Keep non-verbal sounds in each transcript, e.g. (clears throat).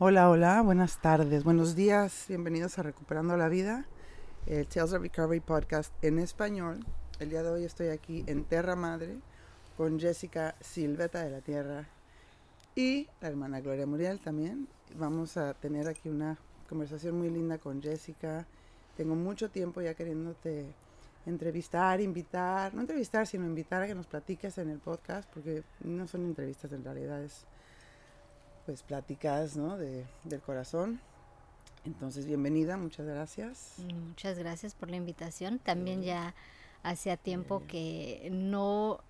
Hola, hola, buenas tardes, buenos días, bienvenidos a Recuperando la Vida, el Tales of Recovery podcast en español. El día de hoy estoy aquí en Terra Madre con Jessica Silveta de la Tierra y la hermana Gloria Muriel también. Vamos a tener aquí una conversación muy linda con Jessica. Tengo mucho tiempo ya queriéndote entrevistar, invitar, no entrevistar, sino invitar a que nos platiques en el podcast, porque no son entrevistas en realidad, es pues pláticas, ¿no? De, del corazón. Entonces, bienvenida, muchas gracias. Muchas gracias por la invitación. También ya hacía tiempo que no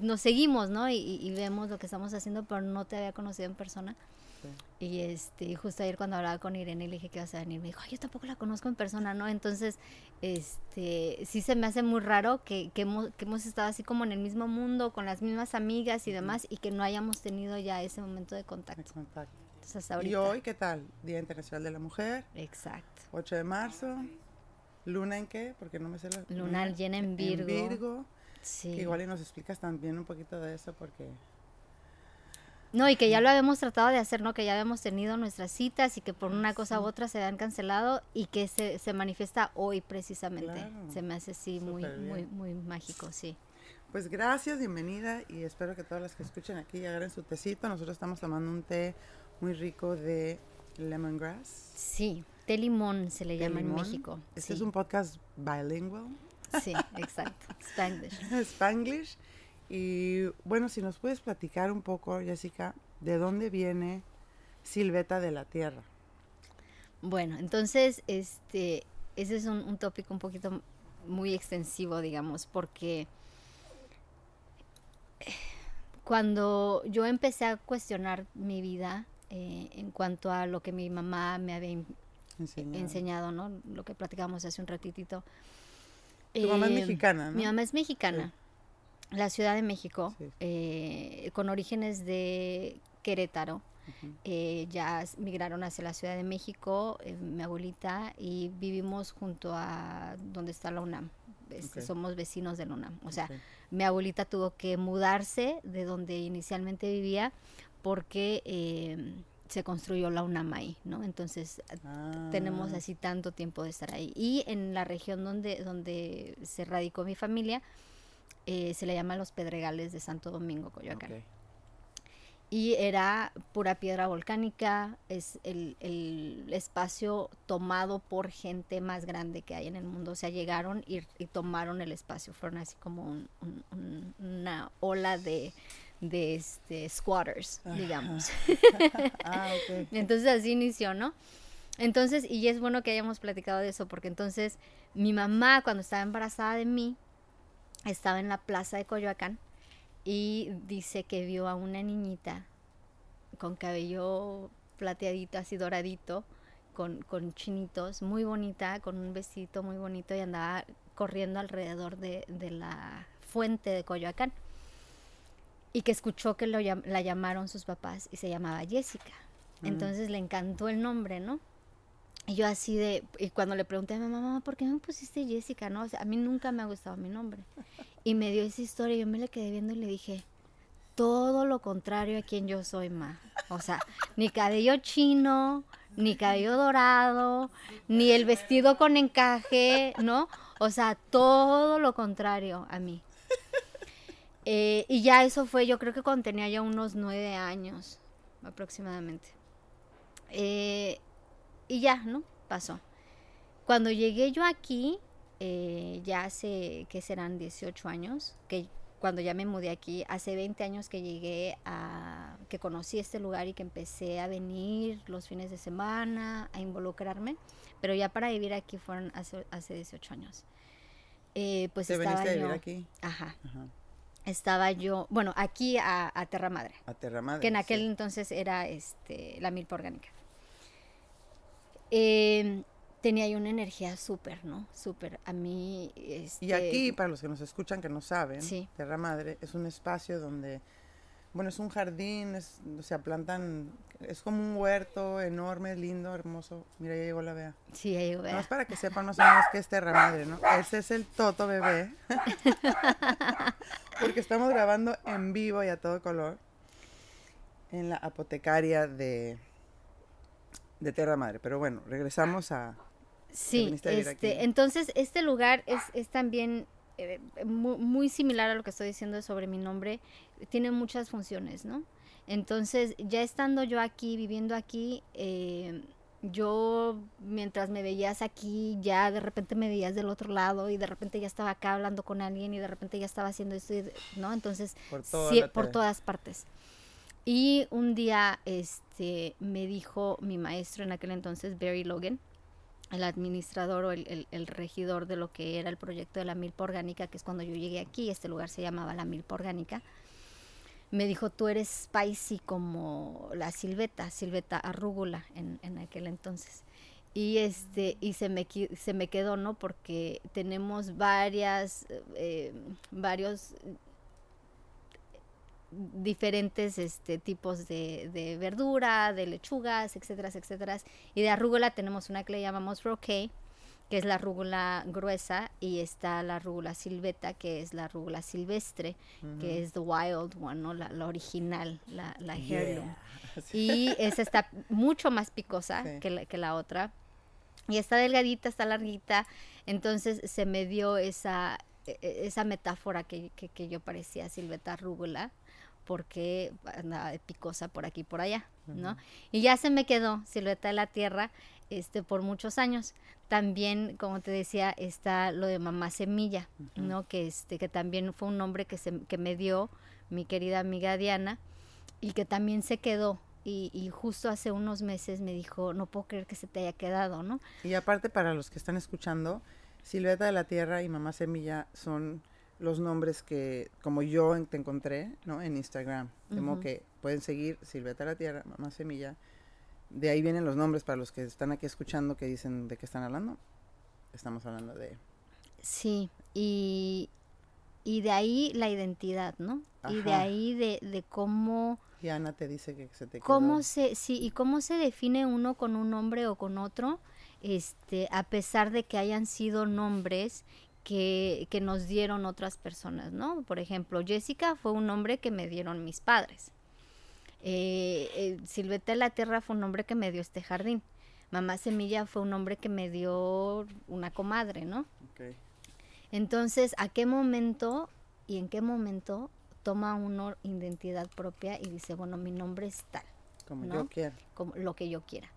nos seguimos, ¿no? Y, y, vemos lo que estamos haciendo, pero no te había conocido en persona. Y este, justo ayer cuando hablaba con Irene le dije que ibas a venir, me dijo, yo tampoco la conozco en persona, ¿no? Entonces, este, sí se me hace muy raro que, que, hemos, que hemos estado así como en el mismo mundo, con las mismas amigas y demás, y que no hayamos tenido ya ese momento de contacto. contacto. ¿Y hoy qué tal? Día Internacional de la Mujer. Exacto. 8 de marzo. ¿Luna en qué? Porque no me sé la... Luna llena en Virgo. En Virgo. Sí. igual y nos explicas también un poquito de eso porque no, y que ya lo habíamos tratado de hacer, ¿no? Que ya habíamos tenido nuestras citas y que por una cosa u otra se habían cancelado y que se, se manifiesta hoy precisamente. se me hace así muy, muy, muy mágico, sí. Pues gracias, bienvenida y espero que todas las que escuchen aquí agarren su tecito. Nosotros estamos tomando un té muy rico de lemongrass. Sí, té limón se le llama en México. Este es un podcast bilingual. Sí, exacto. (laughs) Spanglish. Spanglish. Y bueno, si nos puedes platicar un poco, Jessica, de dónde viene Silveta de la Tierra. Bueno, entonces, este, ese es un, tópico un poquito muy extensivo, digamos, porque cuando yo empecé a cuestionar mi vida eh, en cuanto a lo que mi mamá me había enseñado, ¿no? Lo que platicamos hace un ratitito. Tu mamá es eh, mexicana, ¿no? Mi mamá es mexicana la Ciudad de México, eh, con orígenes de Querétaro. Eh, ya migraron hacia la Ciudad de México, eh, mi abuelita, y vivimos junto a donde está la UNAM. Somos vecinos de la UNAM. O sea, mi abuelita tuvo que mudarse de donde inicialmente vivía porque se construyó la UNAM ahí, ¿no? Entonces ah. tenemos así tanto tiempo de estar ahí. Y en la región donde, donde se radicó mi familia, eh, se le llama Los Pedregales de Santo Domingo, Coyoacán. Y era pura piedra volcánica, es el, espacio tomado por gente más grande que hay en el mundo. O sea, llegaron y, tomaron el espacio, fueron así como una ola de, de este, squatters, digamos. (laughs) (laughs) ah, Entonces así inició, ¿no? Entonces, y es bueno que hayamos platicado de eso, porque entonces mi mamá cuando estaba embarazada de mí, estaba en la plaza de Coyoacán y dice que vio a una niñita con cabello plateadito, así doradito, con, con chinitos, muy bonita, con un vestido muy bonito y andaba corriendo alrededor de, la fuente de Coyoacán. Y que escuchó que lo, la llamaron sus papás y se llamaba Jessica. Mm. Entonces le encantó el nombre, ¿no? Y yo así de, y cuando le pregunté a mi mamá, ¿por qué me pusiste Jessica? No, o sea, a mí nunca me ha gustado mi nombre. Y me dio esa historia, yo me la quedé viendo y le dije, todo lo contrario a quien yo soy, ma. O sea, ni cabello chino, ni cabello dorado, ni el vestido con encaje, ¿no? O sea, todo lo contrario a mí. Eh, y ya eso fue, yo creo que cuando tenía ya unos nueve años aproximadamente. Eh, y ya, ¿no? Pasó. Cuando llegué yo aquí, eh, ya hace, que serán 18 años, que cuando ya me mudé aquí, hace 20 años que llegué a, que conocí este lugar y que empecé a venir los fines de semana, a involucrarme, pero ya para vivir aquí fueron hace, hace 18 años. Eh, pues estaba yo, vivir aquí? Ajá. Estaba yo, bueno, aquí a, a Terra Madre. A Terra Madre. Que en aquel entonces era este, la milpa orgánica. Eh, tenía ahí una energía súper, ¿no? Súper. A mí... Este... Y aquí, para los que nos escuchan que no saben, Tierra Madre es un espacio donde, bueno, es un jardín, es, o sea, plantan, es como un huerto enorme, lindo, hermoso. Mira, ya llegó la Bea. Sí, ya llegó Bea. para que sepan más o menos qué es Tierra Madre, ¿no? Ese es el Toto Bebé. (laughs) Porque estamos grabando en vivo y a todo color. en la apotecaria de, de Tierra Madre. Pero bueno, regresamos a... Sí, este, entonces este lugar es, es también eh, muy, similar a lo que estoy diciendo sobre mi nombre. Tiene muchas funciones, ¿no? Entonces, ya estando yo aquí, viviendo aquí, eh, yo mientras me veías aquí, ya de repente me veías del otro lado y de repente ya estaba acá hablando con alguien y de repente ya estaba haciendo esto, ¿no? Entonces, por, por todas partes. Y un día este, me dijo mi maestro en aquel entonces, Barry Logan, el administrador o el, el, regidor de lo que era el proyecto de la milpa orgánica, que es cuando yo llegué aquí, este lugar se llamaba la milpa orgánica, me dijo, tú eres spicy como la silveta, silveta arrúgula en, en aquel entonces. Y, este, y se, me, se me quedó, ¿no? Porque tenemos varias, eh, varios diferentes este, tipos de, de, verdura, de lechugas, etcétera, etcétera. Y de arrúgula tenemos una que le llamamos roquet, que es la rúgula gruesa, y está la rúgula silveta, que es la rúgula silvestre, que es the wild one, ¿no? la, la original, la, la heirloom. (laughs) Y esa está mucho más picosa que, la, que la otra. Y está delgadita, está larguita. Entonces se me dio esa, e, e, esa metáfora que, que, que yo parecía silveta rúgula porque andaba de picosa por aquí y por allá, ¿no? Y ya se me quedó Silueta de la Tierra este, por muchos años. También, como te decía, está lo de Mamá Semilla, ¿no? Que, este, que también fue un nombre que, se, que me dio mi querida amiga Diana y que también se quedó. Y, y, justo hace unos meses me dijo, no puedo creer que se te haya quedado, ¿no? Y aparte para los que están escuchando, Silueta de la Tierra y Mamá Semilla son los nombres que, como yo te encontré, ¿no? En Instagram. De que pueden seguir Silveta la Tierra, Mamá Semilla. De ahí vienen los nombres para los que están aquí escuchando que dicen de qué están hablando. Estamos hablando de... Sí, y, y de ahí la identidad, ¿no? Y de ahí de, de cómo... Y Ana te dice que se te cómo se Sí, y cómo se define uno con un nombre o con otro, este, a pesar de que hayan sido nombres que, que, nos dieron otras personas, ¿no? Por ejemplo, Jessica fue un nombre que me dieron mis padres. Eh, eh, Silveta de la Tierra fue un nombre que me dio este jardín. Mamá Semilla fue un nombre que me dio una comadre, ¿no? Entonces, ¿a qué momento y en qué momento toma uno identidad propia y dice, bueno, mi nombre es tal? Como yo quiera. Como lo que yo quiera.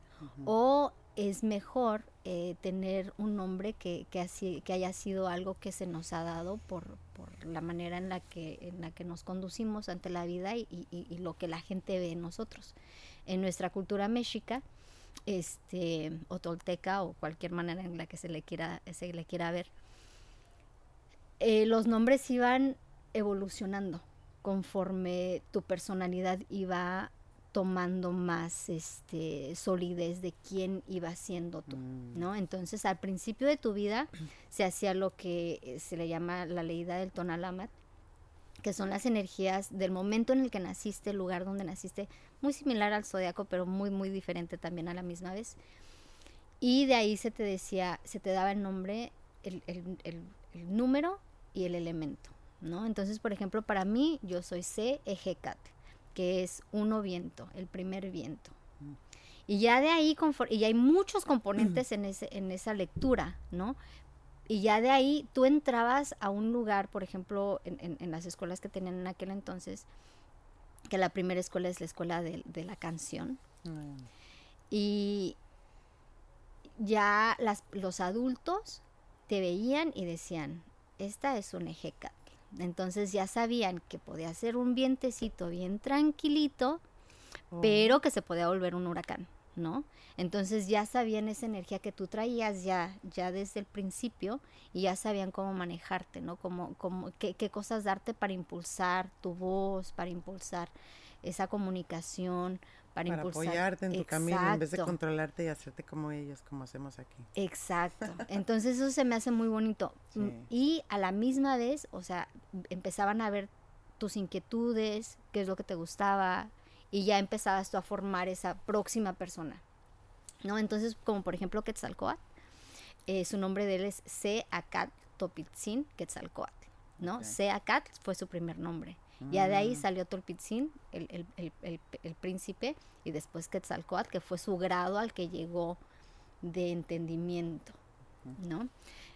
O es mejor eh, tener un nombre que, que, haya sido algo que se nos ha dado por, por la manera en la, que, en la que nos conducimos ante la vida y, y, lo que la gente ve en nosotros. En nuestra cultura mexica, este, o tolteca, o cualquier manera en la que se le quiera, se le quiera ver, eh, los nombres iban evolucionando conforme tu personalidad iba tomando más este solidez de quién iba siendo tú, mm. ¿no? Entonces, al principio de tu vida (clears throat) se hacía lo que eh, se le llama la leída del tonalamat, que son las energías del momento en el que naciste, el lugar donde naciste, muy similar al zodiaco, pero muy muy diferente también a la misma vez. Y de ahí se te decía, se te daba el nombre, el, el, el, el número y el elemento, ¿no? Entonces, por ejemplo, para mí, yo soy C, Ejecat que es uno viento, el primer viento. Y ya de ahí, y hay muchos (clears throat) componentes en, ese, en esa lectura, ¿no? Y ya de ahí tú entrabas a un lugar, por ejemplo, en, en, las escuelas que tenían en aquel entonces, que la primera escuela es la escuela de, la canción. Mm. Y ya las, los adultos te veían y decían, esta es un ejeca, entonces ya sabían que podía ser un vientecito bien tranquilito, oh. pero que se podía volver un huracán, ¿no? Entonces ya sabían esa energía que tú traías ya, ya desde el principio y ya sabían cómo manejarte, ¿no? Cómo, cómo, qué, qué cosas darte para impulsar tu voz, para impulsar esa comunicación, para, apoyarte en tu camino en vez de controlarte y hacerte como ellos, como hacemos aquí. Exacto. Entonces eso se me hace muy bonito. (laughs) Mm, y a la misma vez, o sea, empezaban a ver tus inquietudes, qué es lo que te gustaba, y ya empezabas tú a formar esa próxima persona. ¿No? Entonces, como por ejemplo Quetzalcoatl, eh, su nombre de él es C. Acat Topitzin Quetzalcoatl, ¿no? C. Acat fue su primer nombre. Ya de ahí Mm. salió Tulpitzin, el, el, el, el, príncipe, y después Quetzalcoatl, que fue su grado al que llegó de entendimiento, ¿no?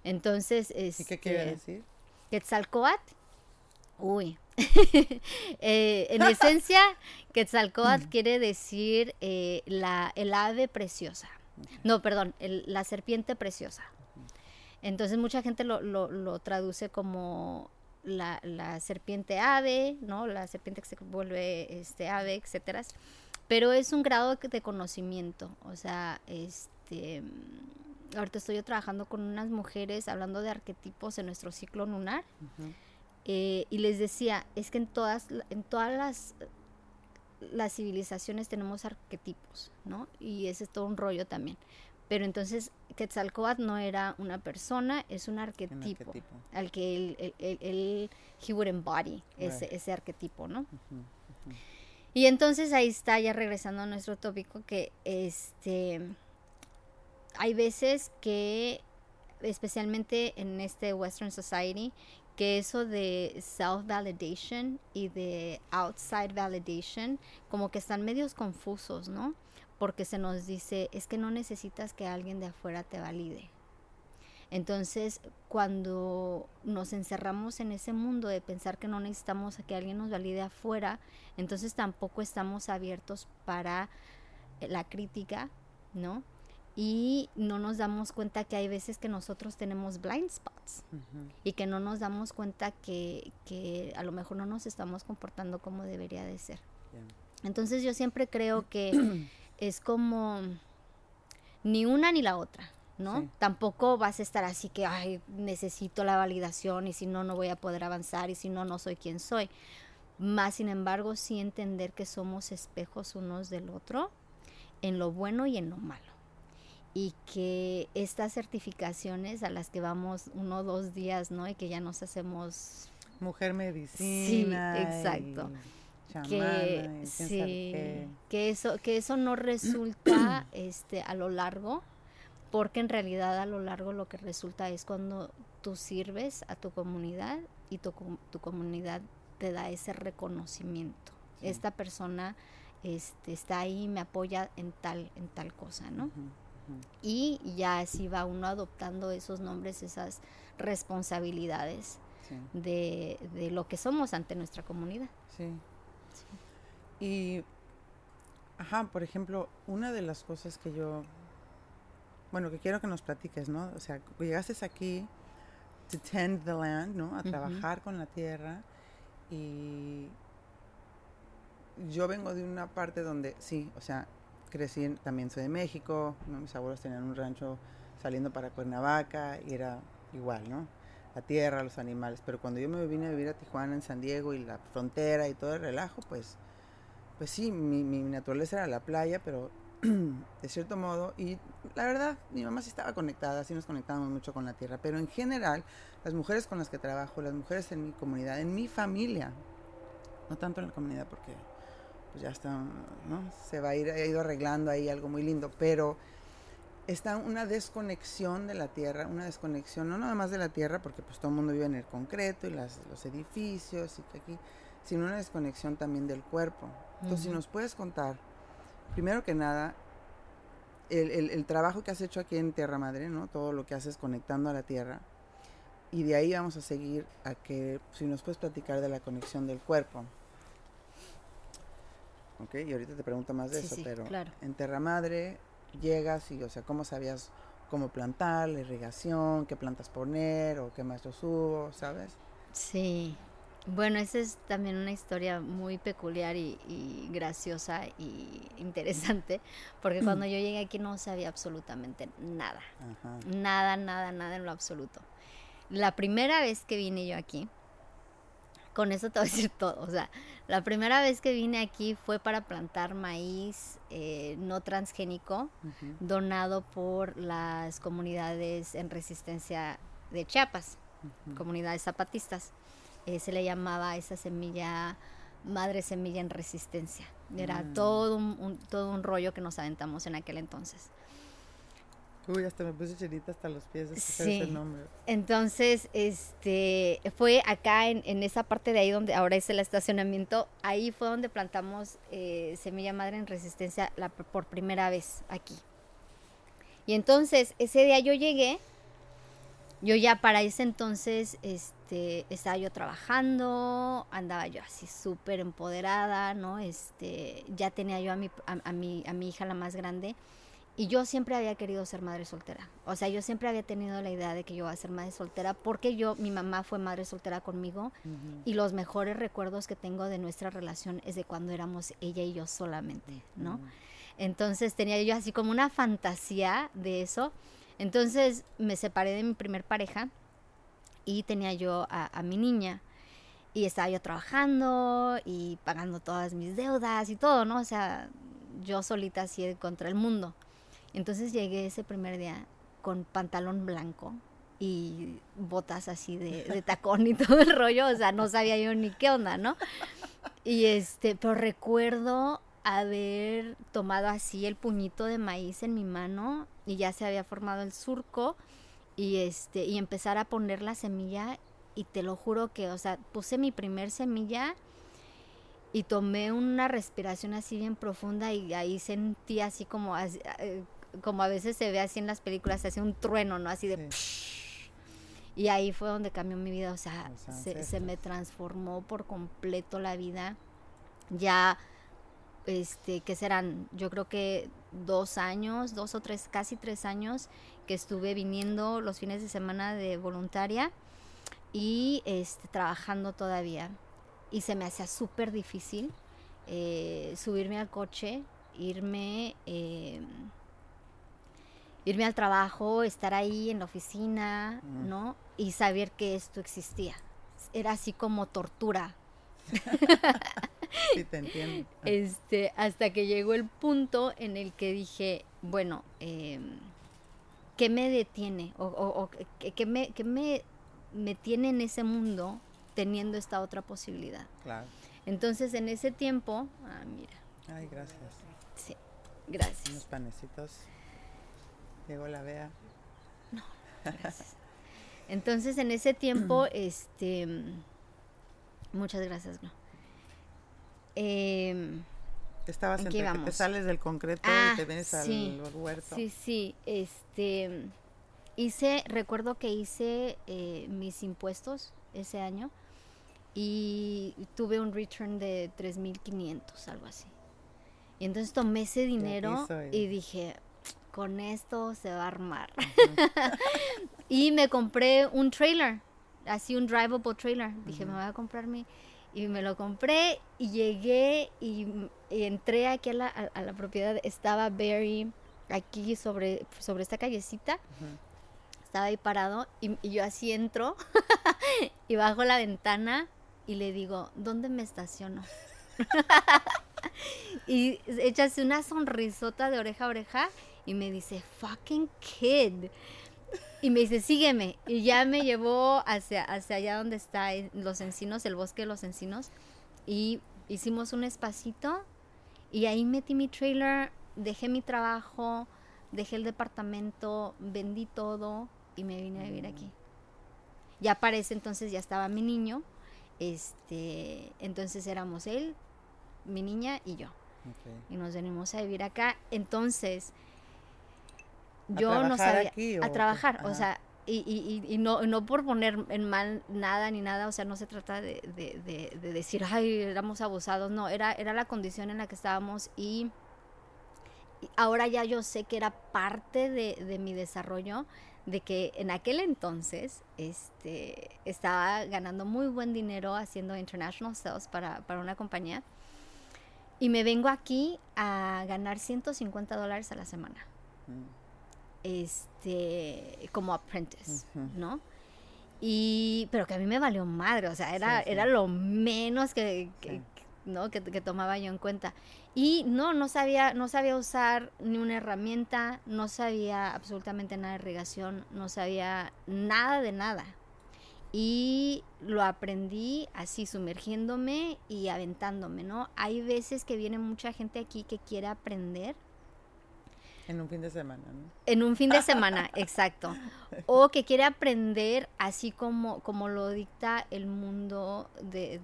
Entonces, ¿Y qué quiere este, decir? Quetzalcoatl, uy, (laughs) Eh, en (laughs) esencia, Quetzalcoatl quiere decir eh, la, el ave preciosa. No, perdón, el- la serpiente preciosa. Entonces mucha gente lo, lo- lo traduce como la, la serpiente ave, ¿no? La serpiente que se vuelve este ave, etcétera. Pero es un grado de conocimiento. O sea, este ahorita estoy yo trabajando con unas mujeres hablando de arquetipos en nuestro ciclo lunar. Eh, y les decía, es que en todas, en todas las, las civilizaciones tenemos arquetipos, ¿no? Y ese es todo un rollo también. Pero entonces Quetzalcoatl no era una persona, es un arquetipo, arquetipo. al que él, él, él- él- he would embody ese, Right. ese arquetipo, ¿no? Y entonces ahí está, ya regresando a nuestro tópico, que este hay veces que, especialmente en este Western Society, que eso de self-validation y de outside validation, como que están medios confusos, ¿no? Porque se nos dice, es que no necesitas que alguien de afuera te valide. Entonces, cuando nos encerramos en ese mundo de pensar que no necesitamos a que alguien nos valide afuera, entonces tampoco estamos abiertos para eh, la crítica, ¿no? Y no nos damos cuenta que hay veces que nosotros tenemos blind spots y que no nos damos cuenta que, que a lo mejor no nos estamos comportando como debería de ser. Entonces yo siempre creo (clears throat) que es como ni una ni la otra, ¿no? Sí. Tampoco vas a estar así que, ay, necesito la validación y si no, no voy a poder avanzar y si no, no soy quien soy. Más sin embargo, sí entender que somos espejos unos del otro en lo bueno y en lo malo. Y que estas certificaciones a las que vamos uno o dos días, ¿no? Y que ya nos hacemos Mujer medicina. exacto. y chamana, que y sí, que eso que eso no resulta (clears throat) este a lo largo porque en realidad a lo largo lo que resulta es cuando tú sirves a tu comunidad y tu, tu comunidad te da ese reconocimiento Sí. esta persona este está ahí me apoya en tal en tal cosa no y ya así va uno adoptando esos nombres esas responsabilidades Sí. de, de lo que somos ante nuestra comunidad Sí. Y, ajá, por ejemplo, una de las cosas que yo, bueno, que quiero que nos platiques, ¿no? O sea, llegaste aquí to tend the land, ¿no? A trabajar con la tierra y yo vengo de una parte donde, sí, o sea, crecí, en- también soy de México, ¿no? Mis abuelos tenían un rancho saliendo para Cuernavaca y era igual, ¿no? La tierra, los animales, pero cuando yo me vine a vivir a Tijuana, en San Diego y la frontera y todo el relajo, pues, pues sí, mi, mi naturaleza era la playa, pero (clears throat) de cierto modo, y la verdad, mi mamá sí estaba conectada, sí nos conectábamos mucho con la tierra, pero en general, las mujeres con las que trabajo, las mujeres en mi comunidad, en mi familia, no tanto en la comunidad porque pues ya está, ¿no? Se va a ir, ha ido arreglando ahí algo muy lindo, pero está una desconexión de la tierra, una desconexión no nada más de la tierra, porque pues todo el mundo vive en el concreto y las, los edificios y que aquí, sino una desconexión también del cuerpo. Entonces, si nos puedes contar, primero que nada, el, el- el trabajo que has hecho aquí en Tierra Madre, ¿no? Todo lo que haces conectando a la tierra. Y de ahí vamos a seguir a que, si nos puedes platicar de la conexión del cuerpo. Ok, y ahorita te pregunto más de Sí, eso, sí, pero claro. en Terra Madre llegas y, o sea, ¿cómo sabías cómo plantar, la irrigación, qué plantas poner o qué más yo subo, sabes? Sí, bueno, esa es también una historia muy peculiar y, y graciosa y (laughs) interesante, porque cuando yo llegué aquí no sabía absolutamente nada, Ajá. nada, nada, nada en lo absoluto. La primera vez que vine yo aquí, con eso te voy a decir (laughs) todo, o sea, la primera vez que vine aquí fue para plantar maíz eh, no transgénico, donado por las comunidades en resistencia de Chiapas comunidades zapatistas. Eh, se le llamaba esa semilla madre semilla en resistencia. Era Mm. todo, un, un- todo un rollo que nos aventamos en aquel entonces. Uy, hasta me puse chinita hasta los pies sí. ese nombre. Entonces, este, fue acá en, en, esa parte de ahí donde ahora es el estacionamiento, ahí fue donde plantamos eh, semilla madre en resistencia la, por primera vez aquí. Y entonces, ese día yo llegué, yo ya para ese entonces, este, estaba yo trabajando, andaba yo así súper empoderada, ¿no? Este, ya tenía yo a mi, a, mi, a mi hija la más grande y yo siempre había querido ser madre soltera. O sea, yo siempre había tenido la idea de que yo iba a ser madre soltera porque yo, mi mamá fue madre soltera conmigo y los mejores recuerdos que tengo de nuestra relación es de cuando éramos ella y yo solamente, ¿no? Entonces tenía yo así como una fantasía de eso. Entonces me separé de mi primer pareja y tenía yo a, a mi niña y estaba yo trabajando y pagando todas mis deudas y todo, ¿no? O sea, yo solita así contra el mundo. Entonces llegué ese primer día con pantalón blanco y botas así de, (laughs) tacón y todo el rollo, o sea, no sabía yo ni qué onda, ¿no? Y este, pero recuerdo haber tomado así el puñito de maíz en mi mano y ya se había formado el surco y este y empezar a poner la semilla y te lo juro que, o sea, puse mi primer semilla y tomé una respiración así bien profunda y ahí sentí así como eh, como a veces se ve así en las películas, así un trueno, ¿no? Así de... Y ahí fue donde cambió mi vida, o sea, se, me transformó por completo la vida. Ya, este, que serán, yo creo que dos años, dos o tres, casi tres años que estuve viniendo los fines de semana de voluntaria y este, trabajando todavía. Y se me hacía súper difícil eh, subirme al coche, irme... Eh, irme al trabajo, estar ahí en la oficina, mm. ¿no? Y saber que esto existía. Era así como tortura. (laughs) sí, te entiendo. (laughs) Este, hasta que llegó el punto en el que dije, bueno, em, ¿qué me detiene? O, o, ¿qué, me, qué me, me tiene en ese mundo teniendo esta otra posibilidad? Claro. Entonces, en ese tiempo, ah, mira. Ay, gracias. Sí, gracias. Unos panecitos. Llegó la vea. No, gracias. Entonces en ese tiempo, (clears throat) este, muchas gracias, no. Eh, Estabas entre que te sales del concreto y ah, te vienes al huerto. Sí, sí, este, hice, recuerdo que hice eh, mis impuestos ese año y tuve un return de 3.500, algo así. Y entonces tomé ese dinero y dije, con esto se va a armar. (laughs) y me compré un trailer, así un drivable trailer. Dije, me voy a comprar mi... Y me lo compré y llegué y, entré aquí a la, propiedad. Estaba Barry aquí sobre, sobre esta callecita. Estaba ahí parado y, yo así entro (laughs) y bajo la ventana y le digo, ¿dónde me estaciono? (laughs) y echase una sonrisota de oreja a oreja y me dice, fucking kid. Y me dice, sígueme. Y ya me llevó hacia, hacia allá donde está los encinos, el bosque de los encinos. Y hicimos un espacito. Y ahí metí mi trailer, dejé mi trabajo, dejé el departamento, vendí todo y me vine a vivir aquí. Ya parece entonces ya estaba mi niño. Este, entonces éramos él, mi niña y yo. Y nos venimos a vivir acá. Entonces, yo no sabía a trabajar, o sea, y, y, y, no, no por poner en mal nada ni nada, o sea, no se trata de, de, de, decir, ay, éramos abusados, no, era, era la condición en la que estábamos y, ahora ya yo sé que era parte de, mi desarrollo, de que en aquel entonces este, estaba ganando muy buen dinero haciendo international sales para, para una compañía y me vengo aquí a ganar 150 dólares a la semana. Mm este, como apprentice, ¿no? Y, pero que a mí me valió madre, o sea, era, era lo menos que, ¿no? Que, tomaba yo en cuenta. Y no, no sabía, no sabía usar ni una herramienta, no sabía absolutamente nada de irrigación, no sabía nada de nada. Y lo aprendí así, sumergiéndome y aventándome, ¿no? Hay veces que viene mucha gente aquí que quiere aprender, En un fin de semana, ¿no? En un fin de semana, (laughs) exacto. O que quiere aprender así como, como lo dicta el mundo del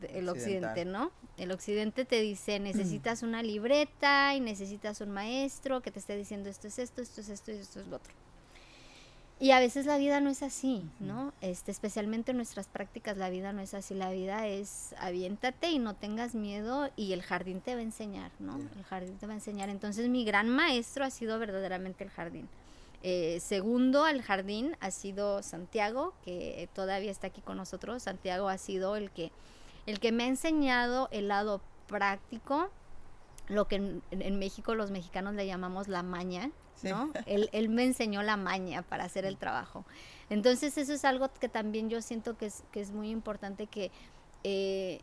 de, occidente, ¿no? El occidente te dice, necesitas una libreta y necesitas un maestro que te esté diciendo esto es esto, esto es esto y esto es lo otro. Y a veces la vida no es así, ¿no? Este, especialmente en nuestras prácticas la vida no es así, la vida es aviéntate y no tengas miedo y el jardín te va a enseñar, ¿no? El jardín te va a enseñar. Entonces mi gran maestro ha sido verdaderamente el jardín. Eh, segundo al jardín ha sido Santiago, que todavía está aquí con nosotros. Santiago ha sido el que, el que me ha enseñado el lado práctico, lo que en México los mexicanos le llamamos la maña, ¿no? (laughs) Él, me enseñó la maña para hacer el trabajo. Entonces eso es algo que también yo siento que es, que es muy importante que eh,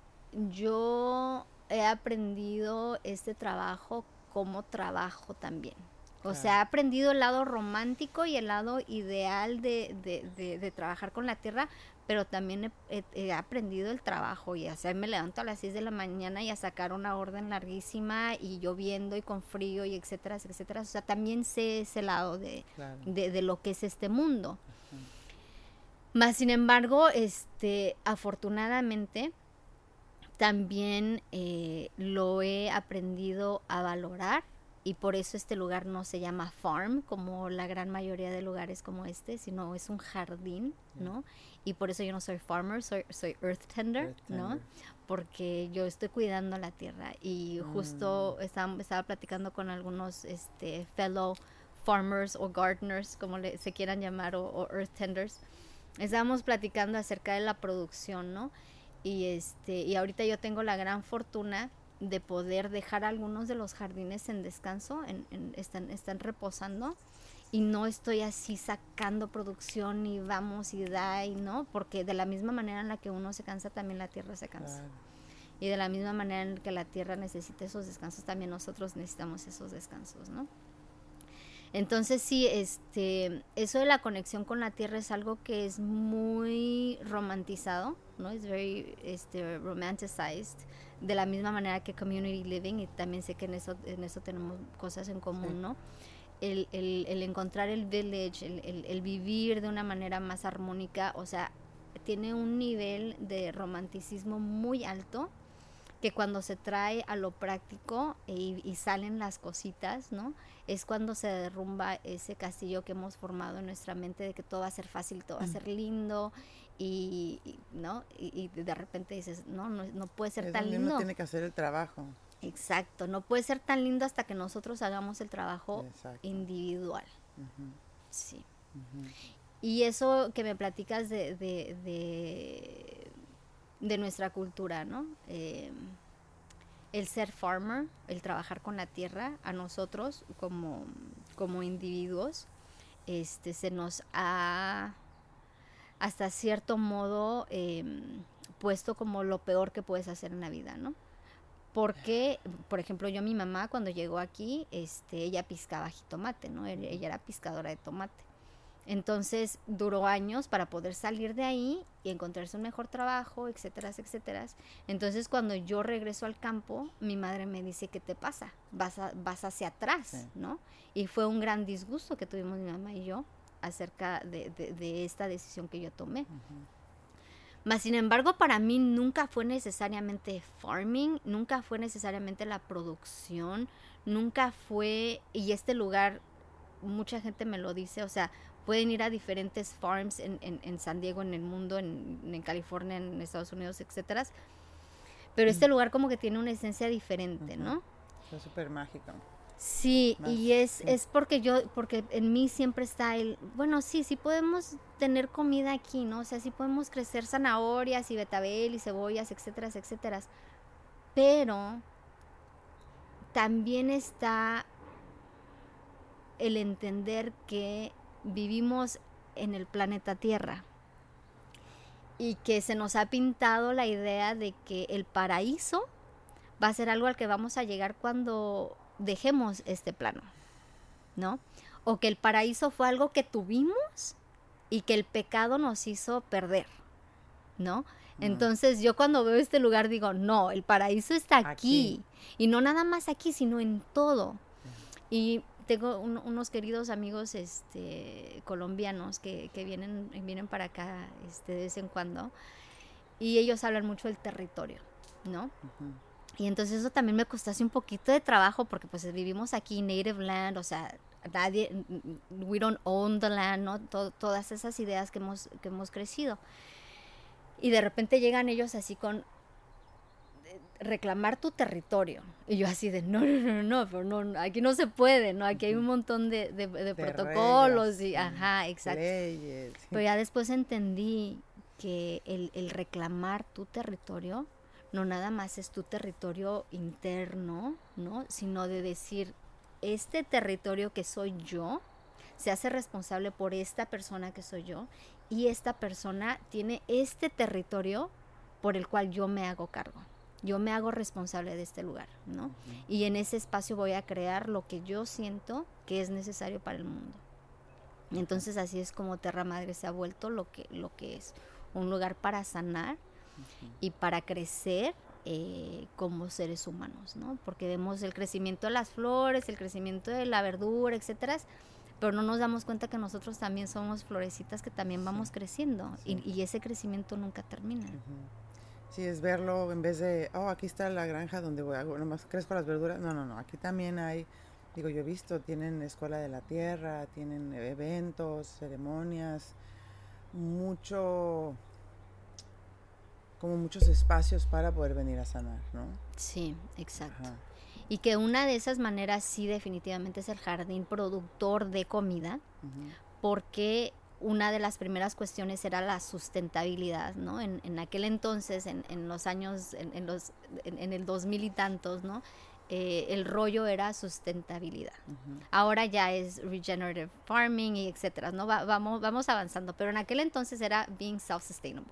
yo he aprendido este trabajo como trabajo también. O sea, he aprendido el lado romántico y el lado ideal de, de, de trabajar con la tierra, pero también he, aprendido el trabajo y o me levanto a las 6 de la mañana y a sacar una orden larguísima y lloviendo y con frío y etcétera, etcétera. O sea, también sé ese lado de, de, lo que es este mundo. Más sin embargo, este, afortunadamente, también eh, lo he aprendido a valorar y por eso este lugar no se llama farm como la gran mayoría de lugares como este, sino es un jardín, ¿no? Y por eso yo no soy farmer, soy, soy earth, tender, ¿no? Porque yo estoy cuidando la tierra y justo mm. estaba, estaba platicando con algunos este, fellow farmers o gardeners, como le, se quieran llamar, o, o earth tenders. Estábamos platicando acerca de la producción, ¿no? Y, este, y ahorita yo tengo la gran fortuna de poder dejar algunos de los jardines en descanso, en, están, están reposando y no estoy así sacando producción y vamos y da y no, porque de la misma manera en la que uno se cansa, también la tierra se cansa. Y de la misma manera en que la tierra necesita esos descansos, también nosotros necesitamos esos descansos, ¿no? Entonces sí, este, eso de la conexión con la tierra es algo que es muy romantizado, ¿no? Es very este, romanticized, de la misma manera que community living, y también sé que en eso, en eso tenemos cosas en común, ¿no? El, el, el, encontrar el village, el, el, vivir de una manera más armónica, o sea, tiene un nivel de romanticismo muy alto que cuando se trae a lo práctico e, y, salen las cositas, ¿no? Es cuando se derrumba ese castillo que hemos formado en nuestra mente de que todo va a ser fácil, todo va a ser lindo y, ¿no? Y, de repente dices, no, no, puede ser tan lindo. Uno tiene que hacer el trabajo. Exacto, no puede ser tan lindo hasta que nosotros hagamos el trabajo individual. Sí. Y eso que me platicas de, de de nuestra cultura, ¿no? Eh, el ser farmer, el trabajar con la tierra, a nosotros como, como individuos, este, se nos ha hasta cierto modo em, puesto como lo peor que puedes hacer en la vida, ¿no? Porque, por ejemplo, yo mi mamá cuando llegó aquí, este, ella piscaba jitomate, ¿no? Ella era piscadora de tomate. Entonces duró años para poder salir de ahí y encontrarse un mejor trabajo, etcétera, etcétera. Entonces cuando yo regreso al campo, mi madre me dice, ¿qué te pasa? Vas, vas hacia atrás, ¿no? Y fue un gran disgusto que tuvimos mi mamá y yo acerca de, esta decisión que yo tomé. Mas, sin embargo, para mí nunca fue necesariamente farming, nunca fue necesariamente la producción, nunca fue, y este lugar, mucha gente me lo dice, o sea, pueden ir a diferentes farms en, en, San Diego, en el mundo, en, en, California, en Estados Unidos, etcétera. Pero este mm. lugar como que tiene una esencia diferente, ¿no? Es súper mágico. Sí, y es, es porque yo, porque en mí siempre está el, bueno, sí, sí podemos tener comida aquí, ¿no? O sea, sí podemos crecer zanahorias y betabel y cebollas, etcétera, etcétera. Pero también está el entender que vivimos en el planeta Tierra y que se nos ha pintado la idea de que el paraíso va a ser algo al que vamos a llegar cuando dejemos este plano, ¿no? O que el paraíso fue algo que tuvimos y que el pecado nos hizo perder, ¿no? Entonces yo cuando veo este lugar digo, no, el paraíso está aquí. Y no nada más aquí, sino en todo. Y tengo unos queridos amigos este, colombianos que, que, vienen, vienen para acá este, de vez en cuando y ellos hablan mucho del territorio, ¿no? Y entonces eso también me costase un poquito de trabajo porque pues vivimos aquí, native land, o sea, nadie, we don't own the land, ¿no? todas esas ideas que hemos, que hemos crecido. Y de repente llegan ellos así con eh, reclamar tu territorio. Y yo así de, no, no, no, no, pero no, aquí no se puede, ¿no? Aquí hay un montón de, de, protocolos y, ajá, exacto. Pero ya después entendí que el, el reclamar tu territorio no nada más es tu territorio interno, ¿no? Sino de decir, este territorio que soy yo se hace responsable por esta persona que soy yo y esta persona tiene este territorio por el cual yo me hago cargo. Yo me hago responsable de este lugar, ¿no? Y en ese espacio voy a crear lo que yo siento que es necesario para el mundo. Entonces así es como Terra Madre se ha vuelto lo que, lo que es, un lugar para sanar y para crecer eh, como seres humanos, ¿no? Porque vemos el crecimiento de las flores, el crecimiento de la verdura, etcétera, pero no nos damos cuenta que nosotros también somos florecitas que también vamos creciendo y, ese crecimiento nunca termina. Sí, es verlo en vez de, oh, aquí está la granja donde voy, nomás crezco las verduras. No, no, no, aquí también hay, digo, yo he visto, tienen escuela de la tierra, tienen eventos, ceremonias, mucho como muchos espacios para poder venir a sanar, ¿no? Sí, exacto. Y que una de esas maneras sí definitivamente es el jardín productor de comida, porque una de las primeras cuestiones era la sustentabilidad, ¿no? En, en aquel entonces, en, en los años, en, los, en, el dos mil y tantos, ¿no? Eh, el rollo era sustentabilidad. Ahora ya es regenerative farming y etcétera, ¿no? vamos, vamos avanzando, pero en aquel entonces era being self-sustainable.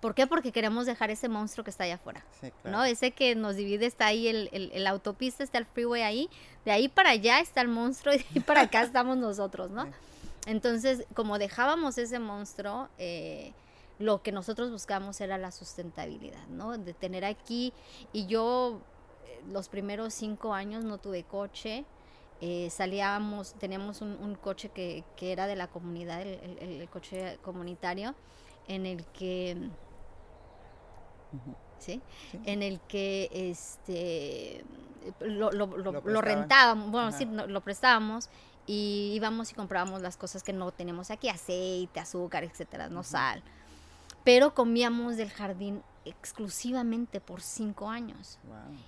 ¿Por qué? Porque queremos dejar ese monstruo que está allá afuera. ¿No? Ese que nos divide está ahí, el, el, autopista está el freeway ahí. De ahí para allá está el monstruo y de ahí para acá estamos nosotros, ¿no? (laughs) Entonces, como dejábamos ese monstruo, eh, lo que nosotros buscamos era la sustentabilidad, ¿no? De tener aquí. Y yo, eh, los primeros cinco años no tuve coche. Eh, salíamos, teníamos un, coche que, que, era de la comunidad, el, el coche comunitario, en el que ¿sí? En el que este lo, lo, lo, rentábamos, bueno, sí, lo prestábamos y íbamos y comprábamos las cosas que no tenemos aquí, aceite, azúcar, etcétera, no sal. Pero comíamos del jardín exclusivamente por cinco años.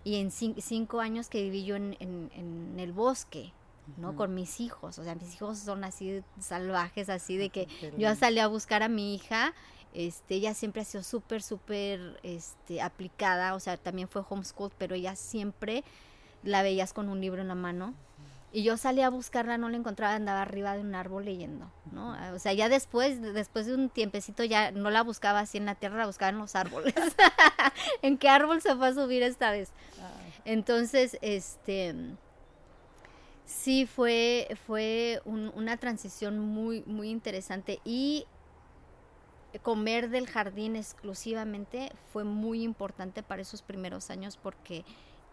Y en cinco años que viví yo en, en, el bosque, ¿no? Con mis hijos. O sea, mis hijos son así salvajes, así de que yo salí a buscar a mi hija este, ella siempre ha sido súper, súper este, aplicada, o sea, también fue homeschool, pero ella siempre la veías con un libro en la mano. Y yo salí a buscarla, no la encontraba, andaba arriba de un árbol leyendo, ¿no? O sea, ya después, después de un tiempecito ya no la buscaba así en la tierra, la buscaba en los árboles. (laughs) ¿En qué árbol se fue a subir esta vez? Entonces, este, sí fue, fue una transición muy, muy interesante y comer del jardín exclusivamente fue muy importante para esos primeros años porque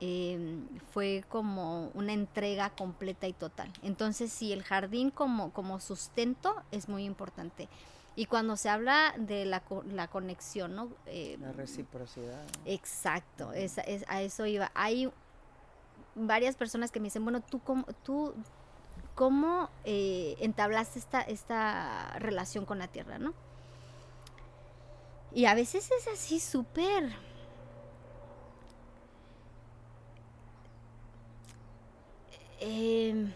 em, fue como una entrega completa y total. Entonces, sí, el jardín como, como sustento es muy importante. Y cuando se habla de la, la conexión, ¿no? Eh, la reciprocidad. Exacto, es, a eso iba. Hay varias personas que me dicen, bueno, tú cómo, tú, cómo eh, entablaste esta, esta relación con la tierra, ¿no? Y a veces es así súper... Em,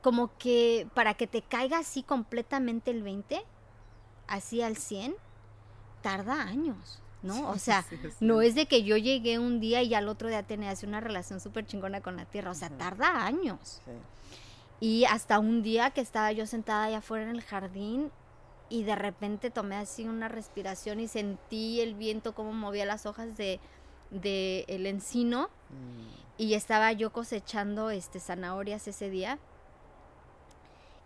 como que para que te caiga así completamente el 20, así al 100, tarda años, ¿no? o sea, no es de que yo llegué un día y al otro día tenía así una relación súper chingona con la tierra, o sea, tarda años. Y hasta un día que estaba yo sentada allá afuera en el jardín y de repente tomé así una respiración y sentí el viento como movía las hojas de, el encino mm. y estaba yo cosechando este zanahorias ese día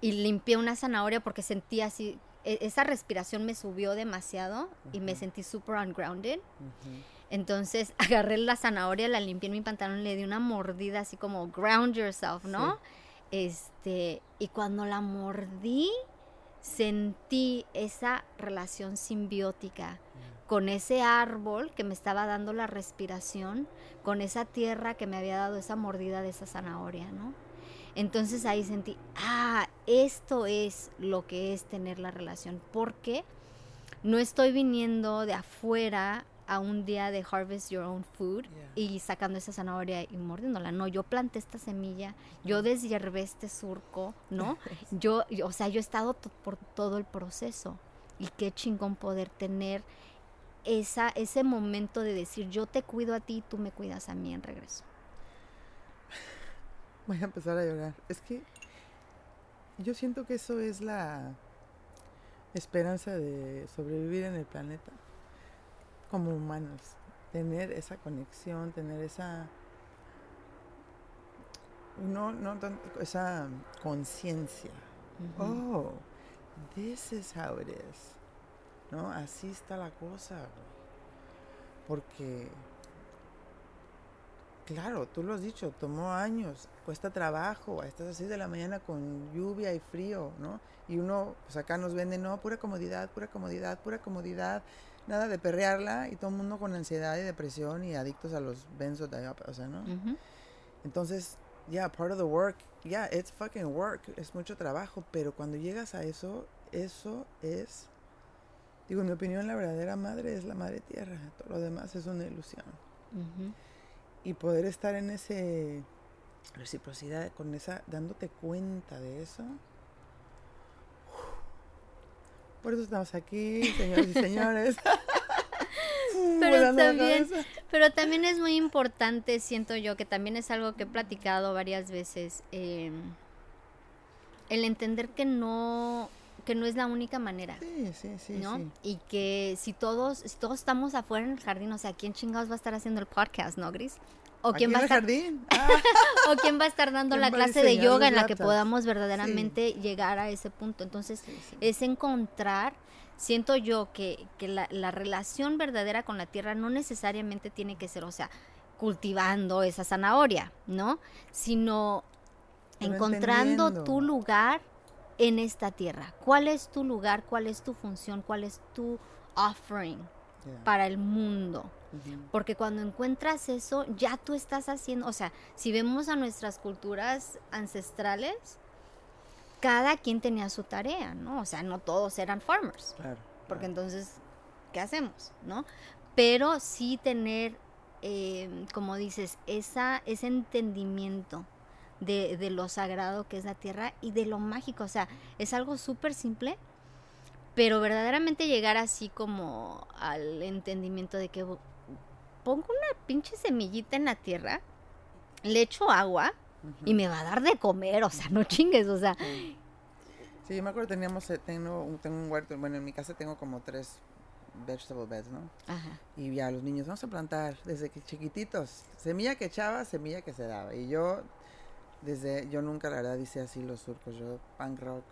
y limpié una zanahoria porque sentí así e, esa respiración me subió demasiado y me sentí super ungrounded Entonces (laughs) agarré la zanahoria, la limpié en mi pantalón, le di una mordida así como ground yourself, ¿no? Este, y cuando la mordí, sentí esa relación simbiótica con ese árbol que me estaba dando la respiración, con esa tierra que me había dado esa mordida de esa zanahoria, ¿no? Entonces ahí sentí, ah, esto es lo que es tener la relación, porque no estoy viniendo de afuera a un día de harvest your own food y sacando esa zanahoria y mordiéndola. No, yo planté esta semilla, yo deshiervé este surco, ¿no? (laughs) yo, o sea, yo he estado por todo el proceso y qué chingón poder tener esa, ese momento de decir yo te cuido a ti y tú me cuidas a mí en regreso. (laughs) Voy a empezar a llorar. Es que yo siento que eso es la esperanza de sobrevivir en el planeta como humanos. Tener esa conexión, tener esa no, no esa conciencia. Oh, this is how it is. ¿no? Así está la cosa, Porque, claro, tú lo has dicho, tomó años, cuesta trabajo, estás así de la mañana con lluvia y frío, ¿no? Y uno, pues acá nos vende, no, pura comodidad, pura comodidad, pura comodidad, nada de perrearla y todo el mundo con ansiedad y depresión y adictos a los benzodiazepines, o sea, ¿no? Entonces, ya, yeah, part of the work, yeah, it's fucking work, es mucho trabajo, pero cuando llegas a eso, eso es Digo, en mi opinión, la verdadera madre es la madre tierra. Todo lo demás es una ilusión. Y poder estar en ese reciprocidad, con esa, dándote cuenta de eso. Por eso estamos aquí, señores y señores. (laughs) (laughs) pero también, pero también es muy importante, siento yo, que también es algo que he platicado varias veces, eh, el entender que no que no es la única manera. Sí, sí, sí. ¿no? Y que si todos, todos estamos afuera en el jardín, o sea, ¿quién chingados va a estar haciendo el podcast, no, Gris? ¿O quién va a estar (laughs) o quién va a estar dando la clase de yoga en la que podamos verdaderamente llegar a ese punto. Entonces, es encontrar, siento yo que, que la, la relación verdadera con la tierra no necesariamente tiene que ser, o sea, cultivando esa zanahoria, ¿no? Sino encontrando tu lugar en esta tierra? ¿Cuál es tu lugar? ¿Cuál es tu función? ¿Cuál es tu offering para el mundo? Porque cuando encuentras eso, ya tú estás haciendo, o sea, si vemos a nuestras culturas ancestrales, cada quien tenía su tarea, ¿no? O sea, no todos eran farmers. Porque entonces, ¿qué hacemos? ¿No? Pero sí tener, eh, como dices, esa, ese entendimiento de, de, lo sagrado que es la tierra y de lo mágico. O sea, es algo súper simple, pero verdaderamente llegar así como al entendimiento de que pongo una pinche semillita en la tierra, le echo agua y me va a dar de comer, o sea, no chingues, o sea. Sí, yo me acuerdo teníamos, eh, tengo, tengo un huerto, bueno, en mi casa tengo como tres vegetable beds, ¿no? Ajá. Y ya los niños, vamos a plantar desde que chiquititos, semilla que echaba, semilla que se daba. Y yo desde, yo nunca la verdad hice así los surcos, yo punk rock,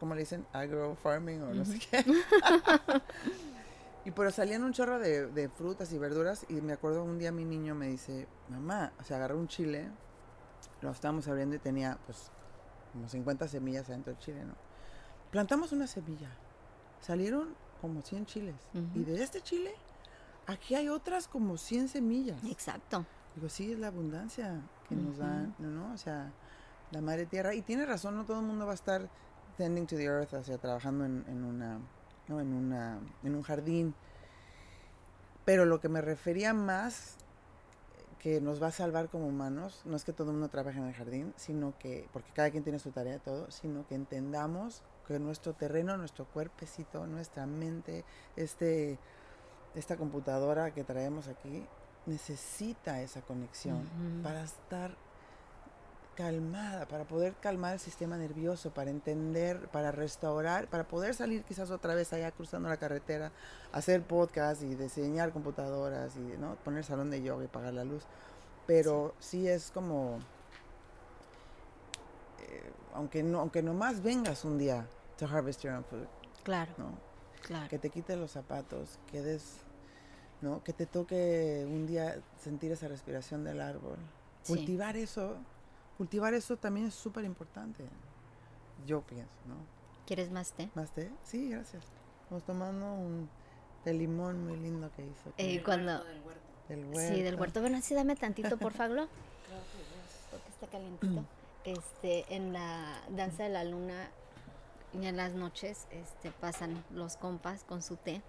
¿cómo le dicen? Agro farming o no sé qué. (laughs) y pero salían un chorro de, de, frutas y verduras y me acuerdo un día mi niño me dice, mamá, o sea, agarró un chile, lo estábamos abriendo y tenía pues como 50 semillas adentro del chile, ¿no? Plantamos una semilla, salieron como 100 chiles y de este chile aquí hay otras como 100 semillas. Exacto. Digo, sí, es la abundancia que nos dan, ¿no? O sea, la madre tierra. Y tiene razón, no todo el mundo va a estar tending to the earth, o sea, trabajando en, en una, ¿no? En una, en un jardín. Pero lo que me refería más que nos va a salvar como humanos, no es que todo el mundo trabaje en el jardín, sino que, porque cada quien tiene su tarea todo, sino que entendamos que nuestro terreno, nuestro cuerpecito, nuestra mente, este, esta computadora que traemos aquí, necesita esa conexión para estar calmada, para poder calmar el sistema nervioso, para entender, para restaurar, para poder salir quizás otra vez allá cruzando la carretera, hacer podcast y diseñar computadoras y ¿no? poner salón de yoga y pagar la luz. Pero sí, es como, eh, aunque no, aunque nomás vengas un día to harvest your own food. Claro. Claro. Que te quites los zapatos, que des ¿no? Que te toque un día sentir esa respiración del árbol. Cultivar eso, cultivar eso también es súper importante. Yo pienso, ¿no? ¿Quieres más té? ¿Más té? Sí, gracias. Estamos tomando un de limón muy lindo que hizo. Eh, cuando... Del huerto. Sí, del huerto. Bueno, sí, dame tantito, por favor. (laughs) Porque está calientito. Este, en la danza de la luna y en las noches este, pasan los compas con su té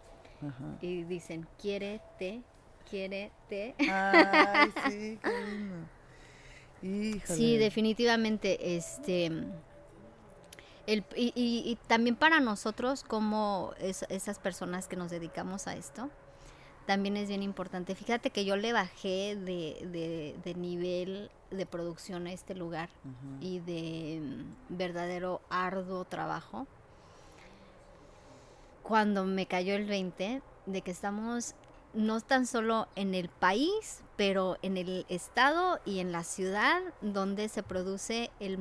y dicen, quiere té, quiere té. Ay, sí, qué lindo. (laughs) Sí, definitivamente, este... El, y, y, también para nosotros como esas personas que nos dedicamos a esto, también es bien importante. Fíjate que yo le bajé de, de, nivel de producción a este lugar y de mm, verdadero arduo trabajo. Cuando me cayó el 20 de que estamos no tan solo en el país, pero en el estado y en la ciudad donde se produce el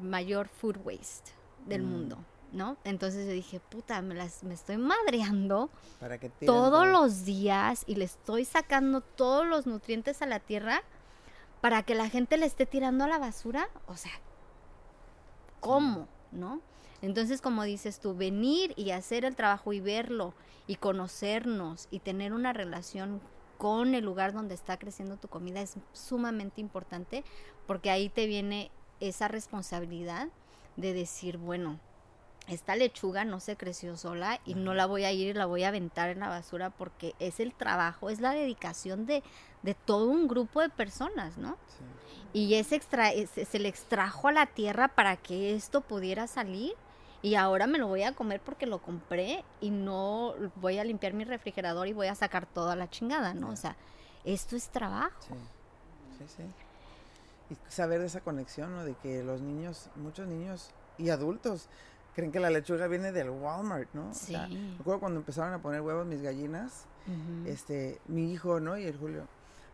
mayor food waste del mm. mundo. ¿no? Entonces yo dije, puta, me, las, me estoy madreando todos los días y le estoy sacando todos los nutrientes a la tierra para que la gente le esté tirando a la basura. O sea, ¿cómo? ¿No? Entonces, como dices tú, venir y hacer el trabajo y verlo y conocernos y tener una relación con el lugar donde está creciendo tu comida es sumamente importante porque ahí te viene esa responsabilidad de decir, bueno, esta lechuga no se creció sola y no la voy a ir y la voy a aventar en la basura porque es el trabajo, es la dedicación de, de todo un grupo de personas, ¿no? Y ese extra, se le extrajo a la tierra para que esto pudiera salir y ahora me lo voy a comer porque lo compré y no voy a limpiar mi refrigerador y voy a sacar toda la chingada, ¿no? O sea, esto es trabajo. Sí, sí, sí. Y saber de esa conexión, ¿no? De que los niños, muchos niños y adultos, creen que la lechuga viene del Walmart, ¿no? Sí. O sea, me acuerdo cuando empezaron a poner huevos mis gallinas, este, mi hijo, ¿no? Y el Julio,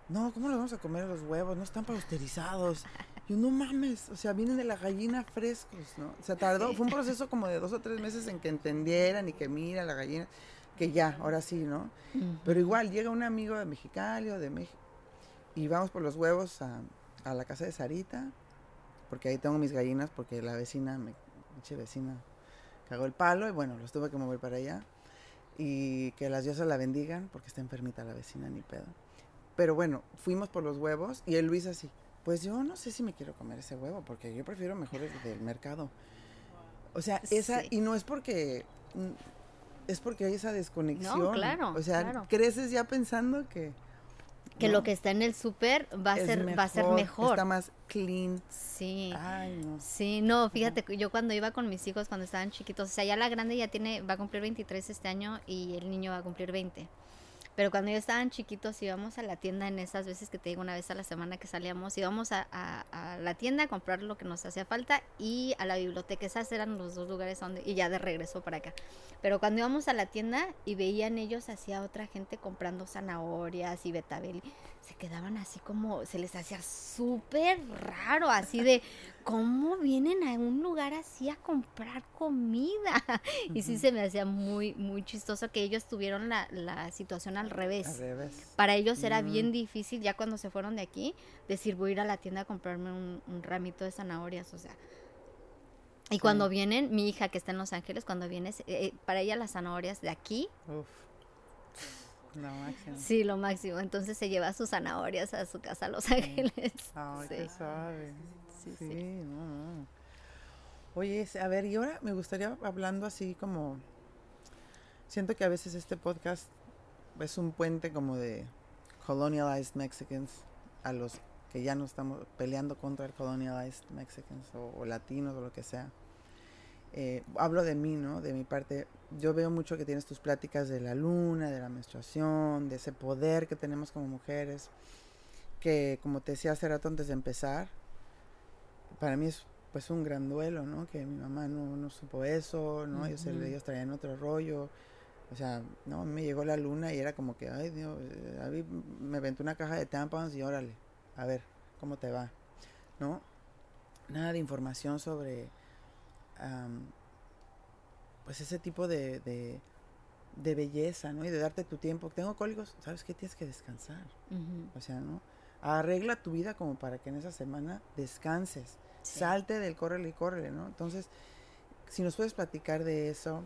no, ¿cómo le vamos a comer los huevos? No están pasteurizados. (laughs) Yo, no mames, o sea, vienen de la gallina frescos, ¿no? O sea, tardó, fue un proceso como de dos o tres meses en que entendieran y que mira la gallina, que ya, ahora sí, ¿no? Pero igual, llega un amigo de Mexicali o de México y vamos por los huevos a, a la casa de Sarita, porque ahí tengo mis gallinas, porque la vecina, me, vecina, cagó el palo y bueno, los tuve que mover para allá. Y que las diosas la bendigan porque está enfermita la vecina, ni pedo. Pero bueno, fuimos por los huevos y el Luis así, pues yo no sé si me quiero comer ese huevo porque yo prefiero mejor el del mercado. O sea, esa, y no es porque, mm, es porque hay esa desconexión. No, claro. O sea, creces ya pensando que que lo que está en el súper va a ser va a ser mejor está más clean. Sí. Sí no fíjate yo cuando iba con mis hijos cuando estaban chiquitos o sea ya la grande ya tiene va a cumplir 23 este año y el niño va a cumplir 20 pero cuando yo estaban chiquitos íbamos a la tienda en esas veces que te digo una vez a la semana que salíamos, íbamos a, la tienda a comprar lo que nos hacía falta y a la biblioteca. Esas eran los dos lugares donde, y ya de regreso para acá. Pero cuando íbamos a la tienda y veían ellos hacia otra gente comprando zanahorias y betabel, se quedaban así como, se les hacía súper raro, así de, ¿cómo vienen a un lugar así a comprar comida? (laughs) Y sí se me hacía muy, muy chistoso que ellos tuvieron la, la situación al revés. Al revés. Para ellos era bien difícil, ya cuando se fueron de aquí, decir, voy a ir a la tienda a comprarme un, ramito de zanahorias, o sea. Y cuando vienen, mi hija que está en Los Ángeles, cuando viene, eh, para ella las zanahorias de aquí, Uf lo máximo. Sí, lo máximo. Entonces se lleva sus zanahorias a su casa a Los Ángeles. Ay, qué. (laughs) Sí, sí. No, Oye, a ver, y ahora me gustaría hablando así como... Siento que a veces este podcast es un puente como de colonialized Mexicans a los que ya no estamos peleando contra el colonialized Mexicans o latinos o lo que sea. Eh, hablo de mí, ¿no? De mi parte, yo veo mucho que tienes tus pláticas de la luna, de la menstruación, de ese poder que tenemos como mujeres, que como te decía hace rato antes de empezar, para mí es pues un gran duelo, ¿no? Que mi mamá no, no supo eso, ¿no? ellos, ellos traían otro rollo. O sea, no, me llegó la luna y era como que, ay Dios, me aventó una caja de tampons y órale, a ver, ¿cómo te va? ¿No? Nada de información sobre pues ese tipo de, de belleza, ¿no? Y de darte tu tiempo. Tengo cólicos, ¿sabes qué? Tienes que descansar. O sea, ¿no? Arregla tu vida como para que en esa semana descanses. Salte del córrele y córrele, ¿no? Entonces, si nos puedes platicar de eso,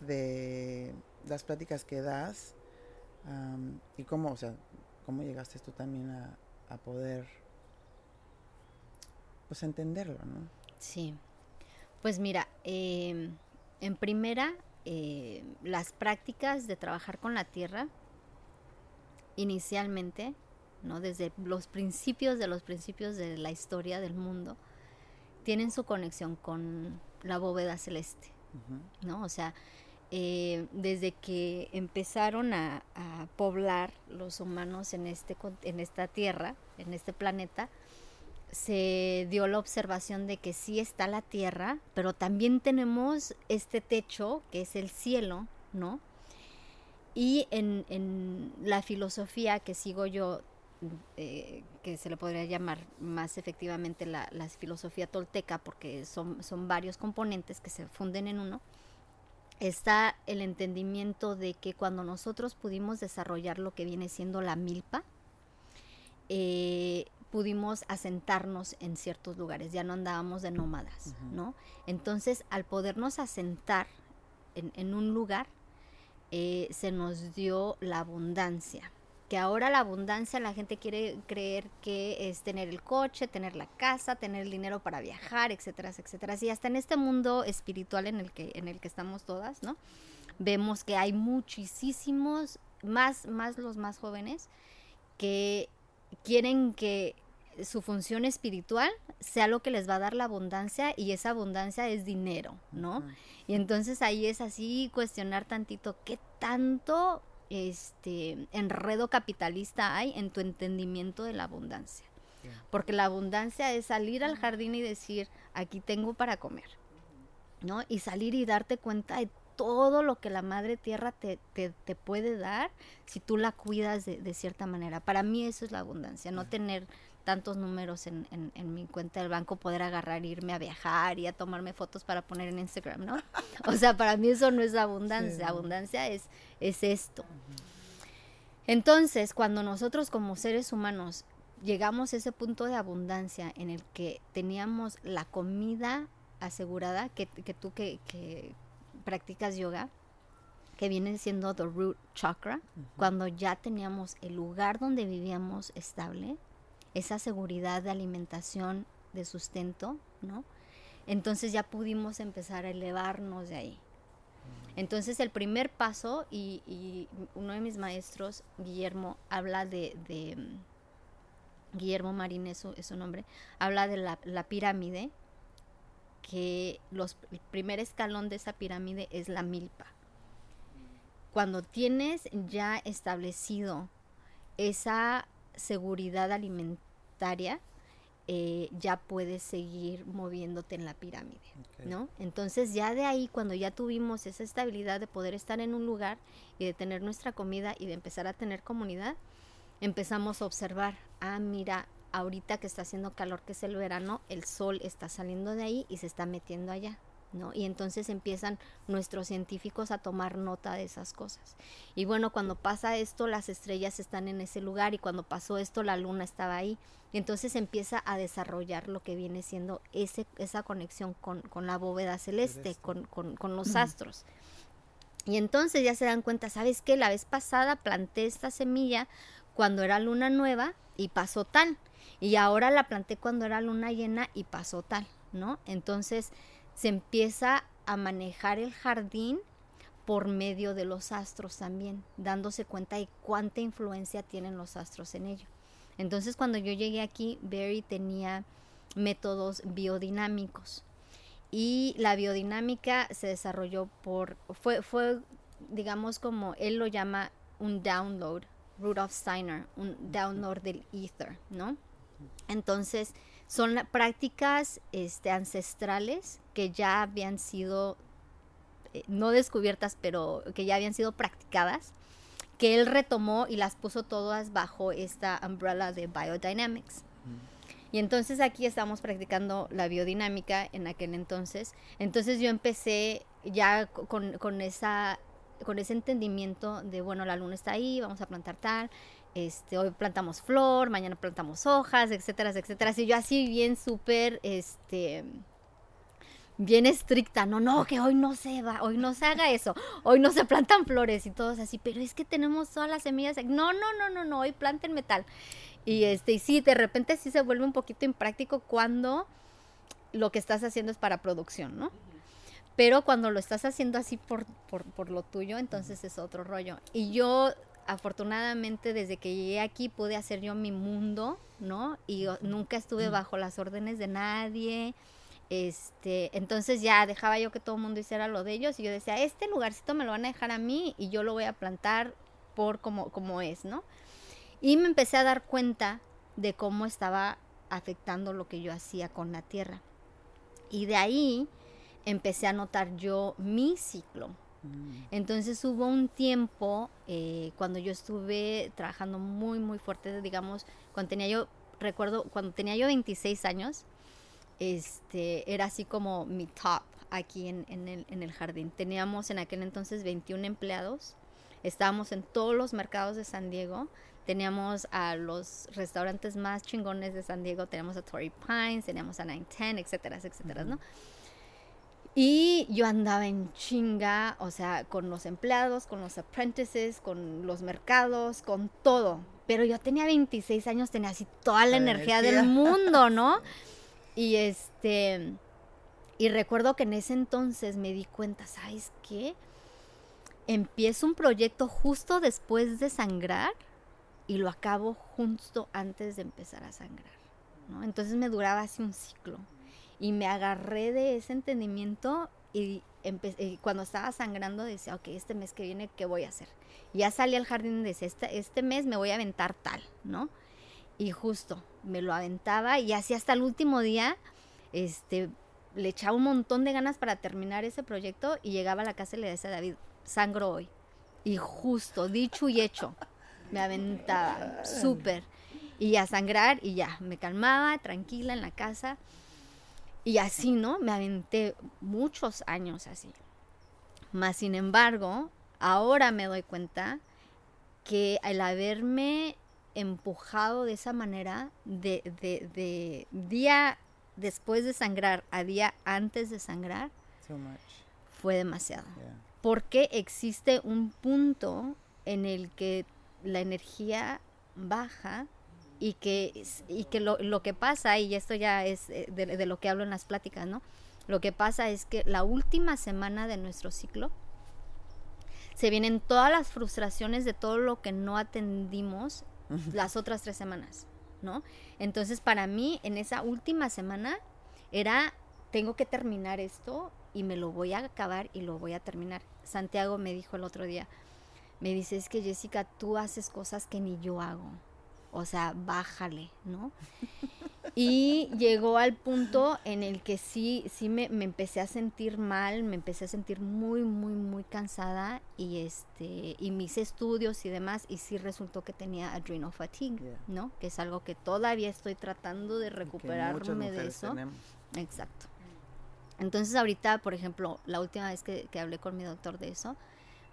de las pláticas que das y cómo, o sea, cómo llegaste tú también a, a poder, pues, entenderlo, ¿no? Sí. Pues mira, em, en primera, eh, las prácticas de trabajar con la tierra, inicialmente, ¿no? desde los principios de los principios de la historia del mundo, tienen su conexión con la bóveda celeste, ¿no? O sea, eh, desde que empezaron a, a, poblar los humanos en, este, en esta tierra, en este planeta, se dio la observación de que sí está la tierra, pero también tenemos este techo que es el cielo, ¿no? Y en, la filosofía que sigo yo, eh, que se le podría llamar más efectivamente la, filosofía tolteca, porque son, son varios componentes que se funden en uno, está el entendimiento de que cuando nosotros pudimos desarrollar lo que viene siendo la milpa, eh, pudimos asentarnos en ciertos lugares, ya no andábamos de nómadas, ¿no? Entonces, al podernos asentar en, un lugar, eh, se nos dio la abundancia. Que ahora la abundancia la gente quiere creer que es tener el coche, tener la casa, tener el dinero para viajar, etcétera, etcétera. Y hasta en este mundo espiritual en el que, en el que estamos todas, ¿no? Vemos que hay muchísimos, más, más los más jóvenes, que quieren que su función espiritual sea lo que les va a dar la abundancia y esa abundancia es dinero, ¿no? Y entonces ahí es así cuestionar tantito qué tanto este enredo capitalista hay en tu entendimiento de la abundancia. Porque la abundancia es salir al jardín y decir, aquí tengo para comer, ¿no? Y salir y darte cuenta de todo lo que la madre tierra te, te, puede dar si tú la cuidas de, de, cierta manera. Para mí eso es la abundancia, no tener tantos números en, en, mi cuenta del banco, poder agarrar, irme a viajar y a tomarme fotos para poner en Instagram, ¿no? (laughs) O sea, para mí eso no es abundancia, abundancia es, es esto. Entonces, cuando nosotros como seres humanos llegamos a ese punto de abundancia en el que teníamos la comida asegurada, que, que tú que, que practicas yoga, que viene siendo the root chakra, cuando ya teníamos el lugar donde vivíamos estable, esa seguridad de alimentación, de sustento, ¿no? Entonces ya pudimos empezar a elevarnos de ahí. Entonces el primer paso, y, uno de mis maestros, Guillermo, habla de, mm, Guillermo Marín es su, nombre, habla de la, la pirámide, que los, el primer escalón de esa pirámide es la milpa. Cuando tienes ya establecido esa seguridad alimentaria, eh, ya puedes seguir moviéndote en la pirámide, ¿no? Entonces ya de ahí, cuando ya tuvimos esa estabilidad de poder estar en un lugar y de tener nuestra comida y de empezar a tener comunidad, empezamos a observar, ah, mira, ahorita que está haciendo calor, que es el verano, el sol está saliendo de ahí y se está metiendo allá. ¿No? Y entonces empiezan nuestros científicos a tomar nota de esas cosas. Y bueno, cuando pasa esto, las estrellas están en ese lugar y cuando pasó esto, la luna estaba ahí. Y entonces empieza a desarrollar lo que viene siendo ese, esa conexión con, la bóveda celeste, Con, los astros. Y entonces ya se dan cuenta, ¿sabes qué? La vez pasada planté esta semilla cuando era luna nueva y pasó tal. Y ahora la planté cuando era luna llena y pasó tal, ¿no? Entonces se empieza a manejar el jardín por medio de los astros también, dándose cuenta de cuánta influencia tienen los astros en ello. Entonces cuando yo llegué aquí, Barry tenía métodos biodinámicos y la biodinámica se desarrolló por, fue, fue digamos como él lo llama un download, Rudolf Steiner, un download del ether, ¿no? Entonces, son prácticas este, ancestrales que ya habían sido, eh, no descubiertas, pero que ya habían sido practicadas, que él retomó y las puso todas bajo esta umbrella de biodynamics. Y entonces aquí estamos practicando la biodinámica en aquel entonces. Entonces yo empecé ya con, con esa con ese entendimiento de, bueno, la luna está ahí, vamos a plantar tal, este, hoy plantamos flor, mañana plantamos hojas, etcétera, etcétera. Y yo así bien súper, este, bien estricta, no, no, que hoy no se va, hoy no se haga eso, hoy no se plantan flores y todos así, pero es que tenemos todas las semillas, no, no, no, no, no, hoy planten metal. Y este, y sí, de repente sí se vuelve un poquito impráctico cuando lo que estás haciendo es para producción, ¿no? Pero cuando lo estás haciendo así por, por, por lo tuyo, entonces es otro rollo. Y yo, afortunadamente, desde que llegué aquí pude hacer yo mi mundo, ¿no? Y nunca estuve bajo las órdenes de nadie. Este, entonces ya dejaba yo que todo el mundo hiciera lo de ellos y yo decía, este lugarcito me lo van a dejar a mí y yo lo voy a plantar por como, como es, ¿no? Y me empecé a dar cuenta de cómo estaba afectando lo que yo hacía con la tierra. Y de ahí empecé a notar yo mi ciclo. Mm. Entonces hubo un tiempo eh, cuando yo estuve trabajando muy, muy fuerte, digamos, cuando tenía yo, recuerdo, cuando tenía yo 26 años, este, era así como mi top aquí en, en, el, en el jardín. Teníamos en aquel entonces 21 empleados, estábamos en todos los mercados de San Diego, teníamos a los restaurantes más chingones de San Diego, teníamos a Torrey Pines, teníamos a 910, etcétera, etcétera, ¿no? Y yo andaba en chinga, o sea, con los empleados, con los apprentices, con los mercados, con todo. Pero yo tenía 26 años, tenía así toda la, energía, del mundo, ¿no? (laughs) Y este, y recuerdo que en ese entonces me di cuenta, ¿sabes qué? Empiezo un proyecto justo después de sangrar y lo acabo justo antes de empezar a sangrar. Entonces me duraba así un ciclo y me agarré de ese entendimiento y, cuando estaba sangrando decía, ok, este mes que viene, ¿qué voy a hacer? Ya salí al jardín y decía, este, este mes me voy a aventar tal, ¿no? Y justo me lo aventaba y así hasta el último día, este, le echaba un montón de ganas para terminar ese proyecto y llegaba a la casa y le decía a David, sangro hoy. Y justo, dicho y hecho, me aventaba, súper. Y a sangrar y ya, me calmaba, tranquila en la casa. Y así, ¿no? Me aventé muchos años así. Más sin embargo, ahora me doy cuenta que al haberme empujado de esa manera, de, de, día después de sangrar a día antes de sangrar, fue demasiado. Porque existe un punto en el que la energía baja y que, y que lo, lo, que pasa, y esto ya es eh, de, lo que hablo en las pláticas, ¿no? Lo que pasa es que la última semana de nuestro ciclo se vienen todas las frustraciones de todo lo que no atendimos las otras tres semanas, ¿no? Entonces para mí en esa última semana era, tengo que terminar esto y me lo voy a acabar y lo voy a terminar. Santiago me dijo el otro día, me dice, es que Jessica, tú haces cosas que ni yo hago o sea, bájale, ¿no? (laughs) Y llegó al punto en el que sí, sí me, empecé a sentir mal, me empecé a sentir muy, muy, muy cansada y este, y mis estudios y demás, y sí resultó que tenía adrenal fatigue, ¿no? Que es algo que todavía estoy tratando de recuperarme de eso. Exacto. Entonces ahorita, por ejemplo, la última vez que, que hablé con mi doctor de eso,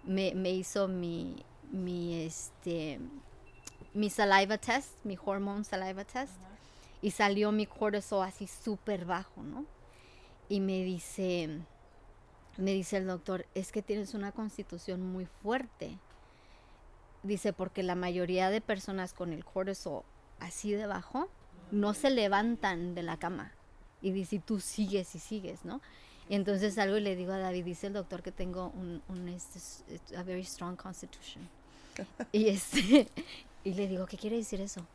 me, me hizo mi, mi este mi saliva test, mi hormone saliva test, y salió mi cortisol así súper bajo, ¿no? Y me dice, me dice el doctor, es que tienes una constitución muy fuerte. Dice, porque la mayoría de personas con el cortisol así de bajo no se levantan de la cama. Y dice, tú sigues y sigues, ¿no? Y entonces salgo y le digo a David, dice el doctor que tengo un, un este, a very strong constitution. (laughs) y este (laughs) y le digo, ¿qué quiere decir eso?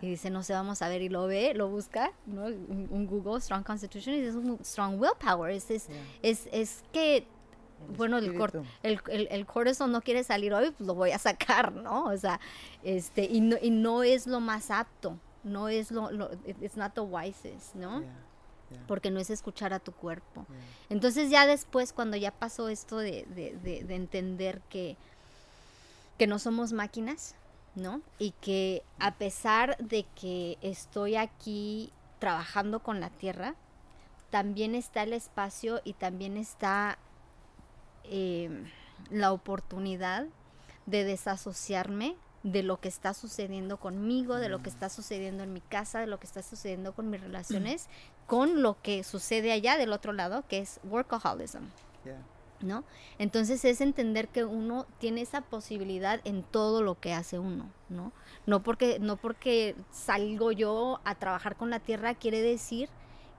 Y dice, no sé, vamos a ver. Y lo ve, lo busca, ¿no? Un, Google, Strong Constitution, y es un Strong Willpower. Es, es, es, que, bueno, el, el, el, el, cortisol no quiere salir hoy, pues lo voy a sacar, ¿no? O sea, este, y no, y no es lo más apto, no es lo, lo it's not the wisest, ¿no? Porque no es escuchar a tu cuerpo. Entonces ya después, cuando ya pasó esto de, de, de, de entender que, que no somos máquinas, ¿no? Y que a pesar de que estoy aquí trabajando con la tierra, también está el espacio y también está, em, la oportunidad de desasociarme de lo que está sucediendo conmigo, de lo que está sucediendo en mi casa, de lo que está sucediendo con mis relaciones, con lo que sucede allá del otro lado, que es workaholism. ¿No? Entonces es entender que uno tiene esa posibilidad en todo lo que hace uno, ¿no? No porque, no porque salgo yo a trabajar con la tierra quiere decir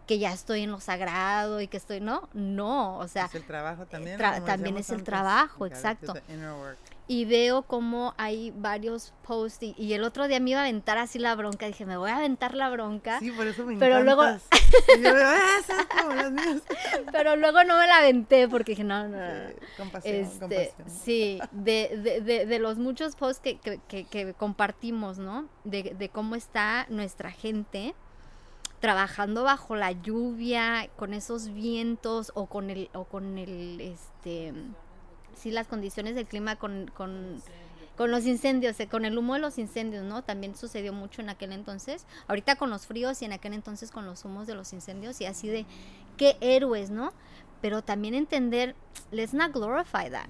que ya estoy en lo sagrado y que estoy, no, no, o sea, es el trabajo también, también es el trabajo, exacto. Y veo como hay varios posts y, el otro día me iba a aventar así la bronca, dije, me voy a aventar la bronca. Sí, por eso me Pero luego (laughs) yo veo, ah. (laughs) Pero luego no me la aventé porque dije, no, no, no. Sí, compasión, este, compasión. Sí, de, de, de, de, los muchos posts que, que, que, que compartimos, ¿no? De, de cómo está nuestra gente trabajando bajo la lluvia, con esos vientos o con el, o con el, este, sí, las condiciones del clima, con, con, con los incendios, eh, con el humo de los incendios, ¿no? También sucedió mucho en aquel entonces. Ahorita con los fríos y en aquel entonces con los humos de los incendios y así de qué héroes, ¿no? pero también entender, let's not glorify that,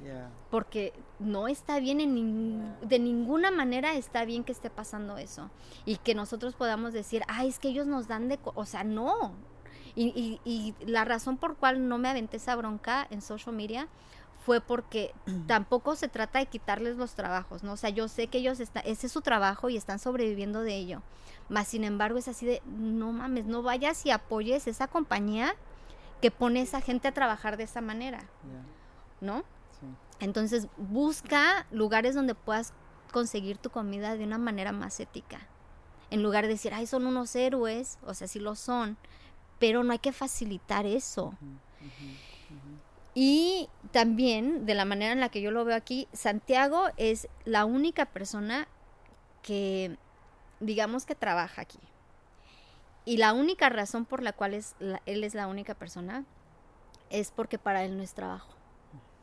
porque no está bien en de ninguna manera está bien que esté pasando eso y que nosotros podamos decir, ay, es que ellos nos dan de, o sea, no. Y, y, la razón por cual no me aventé esa bronca en social media fue porque (clears throat) tampoco se trata de quitarles los trabajos, ¿no? O sea, yo sé que ellos están, ese es su trabajo y están sobreviviendo de ello. Más sin embargo es así de, no mames, no vayas y apoyes esa compañía que pone esa gente a trabajar de esa manera, ¿no? Entonces busca lugares donde puedas conseguir tu comida de una manera más ética. En lugar de decir, ay, son unos héroes, o sea, sí lo son, pero no hay que facilitar eso. Y también, de la manera en la que yo lo veo aquí, Santiago es la única persona que, digamos que trabaja aquí. Y la única razón por la cual es él es la única persona es porque para él no es trabajo.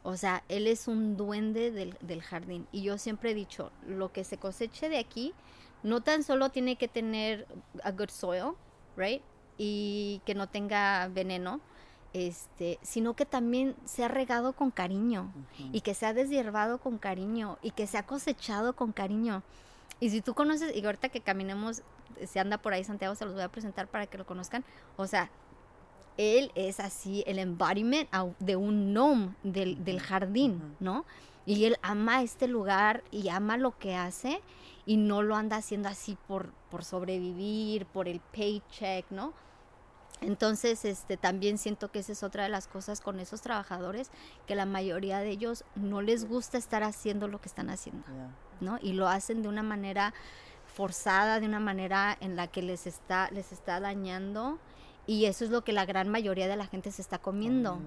O sea, él es un duende del, del, jardín. Y yo siempre he dicho, lo que se coseche de aquí, no tan solo tiene que tener a good soil, right? Y que no tenga veneno, este, sino que también se ha regado con cariño y que se ha deshiervado con cariño y que se ha cosechado con cariño. Y si tú conoces, y ahorita que caminemos se anda por ahí Santiago, se los voy a presentar para que lo conozcan. O sea, él es así el embodiment de un gnome del, del jardín, ¿no? Y él ama este lugar y ama lo que hace y no lo anda haciendo así por, por sobrevivir, por el paycheck, ¿no? Entonces, este, también siento que esa es otra de las cosas con esos trabajadores, que la mayoría de ellos no les gusta estar haciendo lo que están haciendo, ¿no? Y lo hacen de una manera forzada de una manera en la que les está, les está dañando y eso es lo que la gran mayoría de la gente se está comiendo.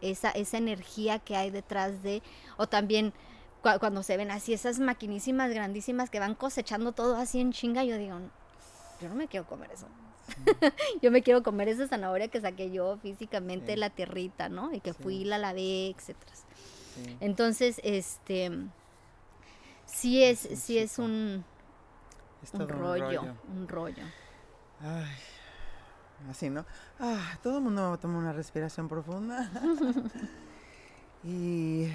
Esa, esa energía que hay detrás de, o también cuando se ven así esas maquinísimas grandísimas que van cosechando todo así en chinga, yo digo, yo no me quiero comer eso. (laughs) yo me quiero comer esa zanahoria que saqué yo físicamente la tierrita, ¿no? Y que fui, la lavé, etcétera. Entonces, este, sí es, sí es un, un rollo, un rollo, Ay, así, ¿no? Ah, todo el mundo toma una respiración profunda. (laughs) y,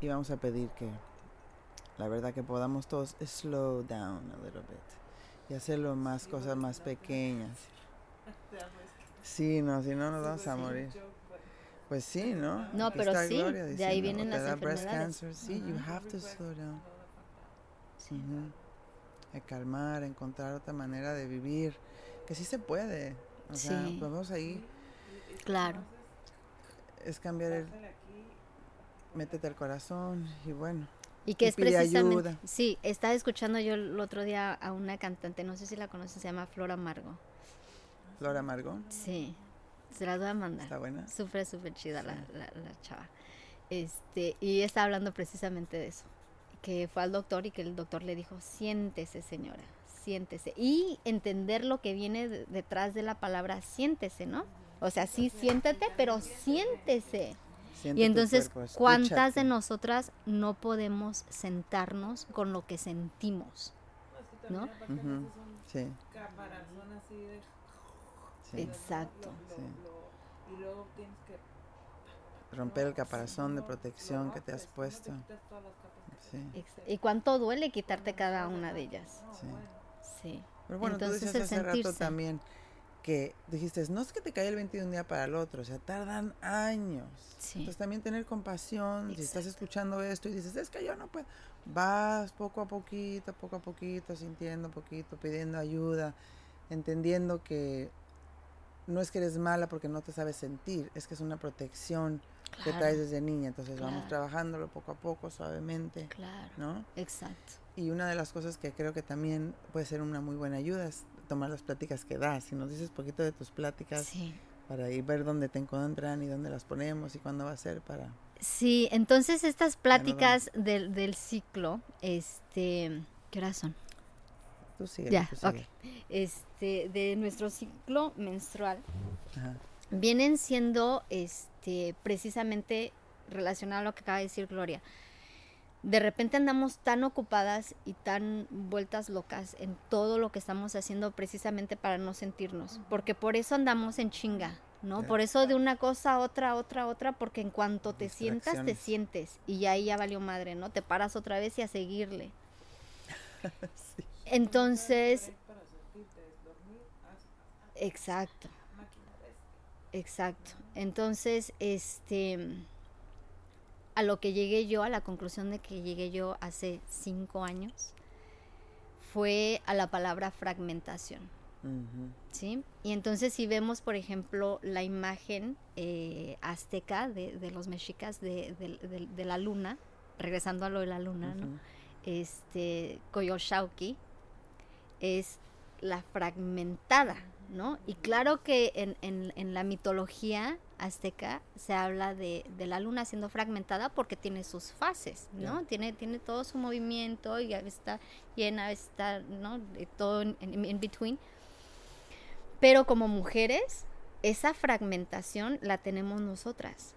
y vamos a pedir que, la verdad, que podamos todos slow down a little bit y hacerlo más cosas más pequeñas. Sí, no, si no nos vamos a morir. Pues sí, ¿no? No, pero sí, de ahí vienen las enfermedades. sí, you have to slow down. Sí. calmar, encontrar otra manera de vivir, que sí se puede. O sea, vamos ahí. Claro. Es cambiar el. Métete al corazón y bueno. Y que es precisamente. Ayuda. Sí, estaba escuchando yo el otro día a una cantante, no sé si la conoces, se llama Flora Amargo. ¿Flora Amargo? Sí, se la voy a mandar. Está buena. Súper, súper chida la, la, la chava. Este, y está hablando precisamente de eso que fue al doctor y que el doctor le dijo, siéntese señora, siéntese. Y entender lo que viene detrás de la palabra siéntese, ¿no? O sea, sí, siéntate, pero siéntese. Y entonces, ¿cuántas de nosotras no podemos sentarnos con lo que sentimos? ¿No? Sí. Exacto. Y luego tienes que romper el caparazón de protección que te has puesto. Sí. Y cuánto duele quitarte cada una de ellas. Sí. Sí. Pero bueno, Entonces, tú decías hace rato también que dijiste, no es que te cae el 21 de un día para el otro, o sea, tardan años. Entonces también tener compasión, si estás escuchando esto y dices, es que yo no puedo, vas poco a poquito, poco a poquito, sintiendo poquito, pidiendo ayuda, entendiendo que no es que eres mala porque no te sabes sentir, es que es una protección que traes desde niña. Entonces vamos trabajándolo poco a poco, suavemente. Claro. ¿No? Exacto. Y una de las cosas que creo que también puede ser una muy buena ayuda es tomar las pláticas que das. Si nos dices poquito de tus pláticas para ir ver dónde te encuentran y dónde las ponemos y cuándo va a ser para... Sí, entonces estas pláticas del, del ciclo, este, ¿qué horas son? Tú ya, Este, de nuestro ciclo menstrual vienen siendo este, precisamente relacionado a lo que acaba de decir Gloria. De repente andamos tan ocupadas y tan vueltas locas en todo lo que estamos haciendo precisamente para no sentirnos, porque por eso andamos en chinga, ¿no? Por eso de una cosa a otra, otra, otra, porque en cuanto te sientas, te sientes y ahí ya valió madre, ¿no? Te paras otra vez y a seguirle. Entonces, exacto, exacto. Entonces, este, a lo que llegué yo, a la conclusión de que llegué yo hace cinco años, fue a la palabra fragmentación. ¿Sí? Y entonces si vemos, por ejemplo, la imagen eh, azteca de, los mexicas de, la luna, regresando a lo de la luna, ¿no? Este, Coyoshauki, es la fragmentada, ¿no? Y claro que en, en, la mitología azteca se habla de, la luna siendo fragmentada porque tiene sus fases, ¿no? Tiene, tiene todo su movimiento y a veces está llena, a veces está, ¿no? De todo en, en between. Pero como mujeres, esa fragmentación la tenemos nosotras.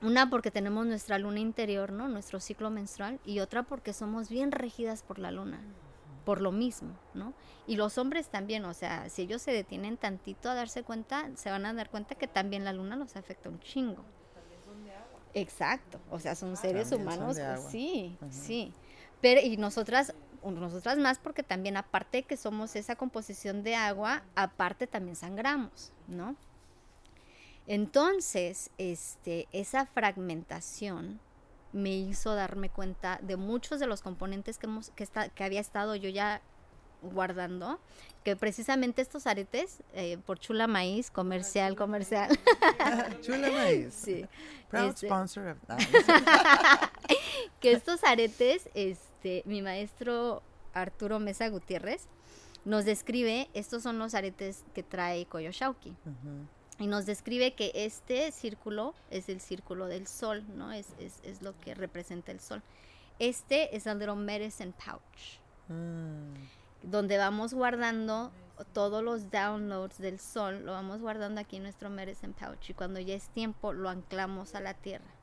Una porque tenemos nuestra luna interior, ¿no? Nuestro ciclo menstrual y otra porque somos bien regidas por la luna por lo mismo, ¿no? Y los hombres también, o sea, si ellos se detienen tantito a darse cuenta, se van a dar cuenta que también la luna los afecta un chingo. También son de agua. Exacto, o sea, son seres humanos, sí, sí. Pero y nosotras nosotras más porque también aparte que somos esa composición de agua, aparte también sangramos, ¿no? Entonces, este, esa fragmentación me hizo darme cuenta de muchos de los componentes que, hemos, que, está, que había estado yo ya guardando, que precisamente estos aretes, eh, por Chula Maíz, comercial, comercial. (laughs) Chula Maíz. Sí. Proud este sponsor of that. (laughs) que estos aretes, este, mi maestro Arturo Mesa Gutiérrez nos describe, estos son los aretes que trae Koyoshauki y nos describe que este círculo es el círculo del sol, ¿no? Es, es, es lo que representa el sol. Este es el little medicine pouch, mm. donde vamos guardando todos los downloads del sol, lo vamos guardando aquí en nuestro medicine pouch y cuando ya es tiempo lo anclamos a la tierra.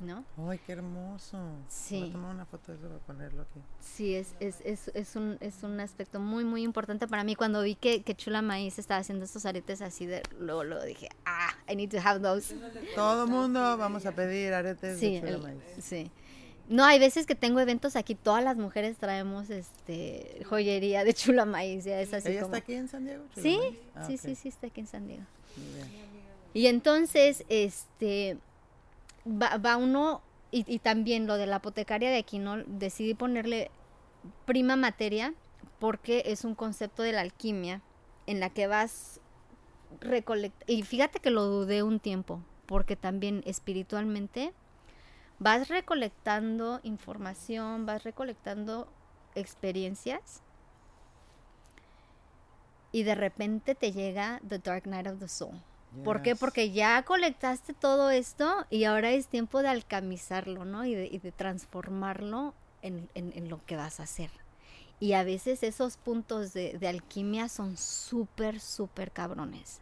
¿No? ¡Ay, qué hermoso! Sí. Voy a tomar una foto de eso para ponerlo aquí. Sí, es, es, es, es, un, es un aspecto muy, muy importante para mí. Cuando vi que, que Chula Maíz estaba haciendo estos aretes así, de, luego, luego dije, ah, I need to have those. Todo mundo vamos a pedir aretes de Chula Maíz. Sí. No, hay veces que tengo eventos aquí, todas las mujeres traemos este joyería de Chula Maíz, ya es así ¿Ella está aquí en San Diego? sí, ah, sí, sí, sí, está aquí en San Diego. Y entonces, este, va, uno, y, también lo de la apotecaria de aquí, ¿no? Decidí ponerle prima materia porque es un concepto de la alquimia en la que vas recolectando, y fíjate que lo dudé un tiempo, porque también espiritualmente vas recolectando información, vas recolectando experiencias y de repente te llega The Dark Night of the Soul. ¿Por qué? Porque ya colectaste todo esto y ahora es tiempo de alcamizarlo, ¿no? Y de, transformarlo en, lo que vas a hacer. Y a veces esos puntos de, alquimia son súper, súper cabrones.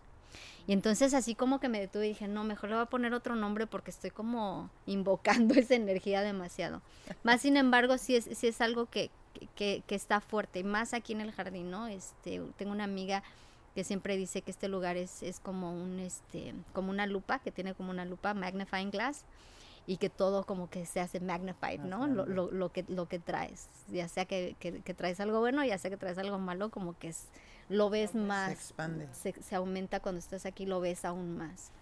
Y entonces así como que me detuve y dije, no, mejor le voy a poner otro nombre porque estoy como invocando (laughs) esa energía demasiado. Más sin embargo, sí es, sí es algo que, que, que, está fuerte, y más aquí en el jardín, ¿no? Este, tengo una amiga que siempre dice que este lugar es, es como un este como una lupa, que tiene como una lupa magnifying glass y que todo como que se hace magnified, ¿no? Lo, lo, lo, que, lo que traes, ya sea que, que, traes algo bueno, ya sea que traes algo malo, como que es, lo ves más, se expande, se, se aumenta cuando estás aquí, lo ves aún más.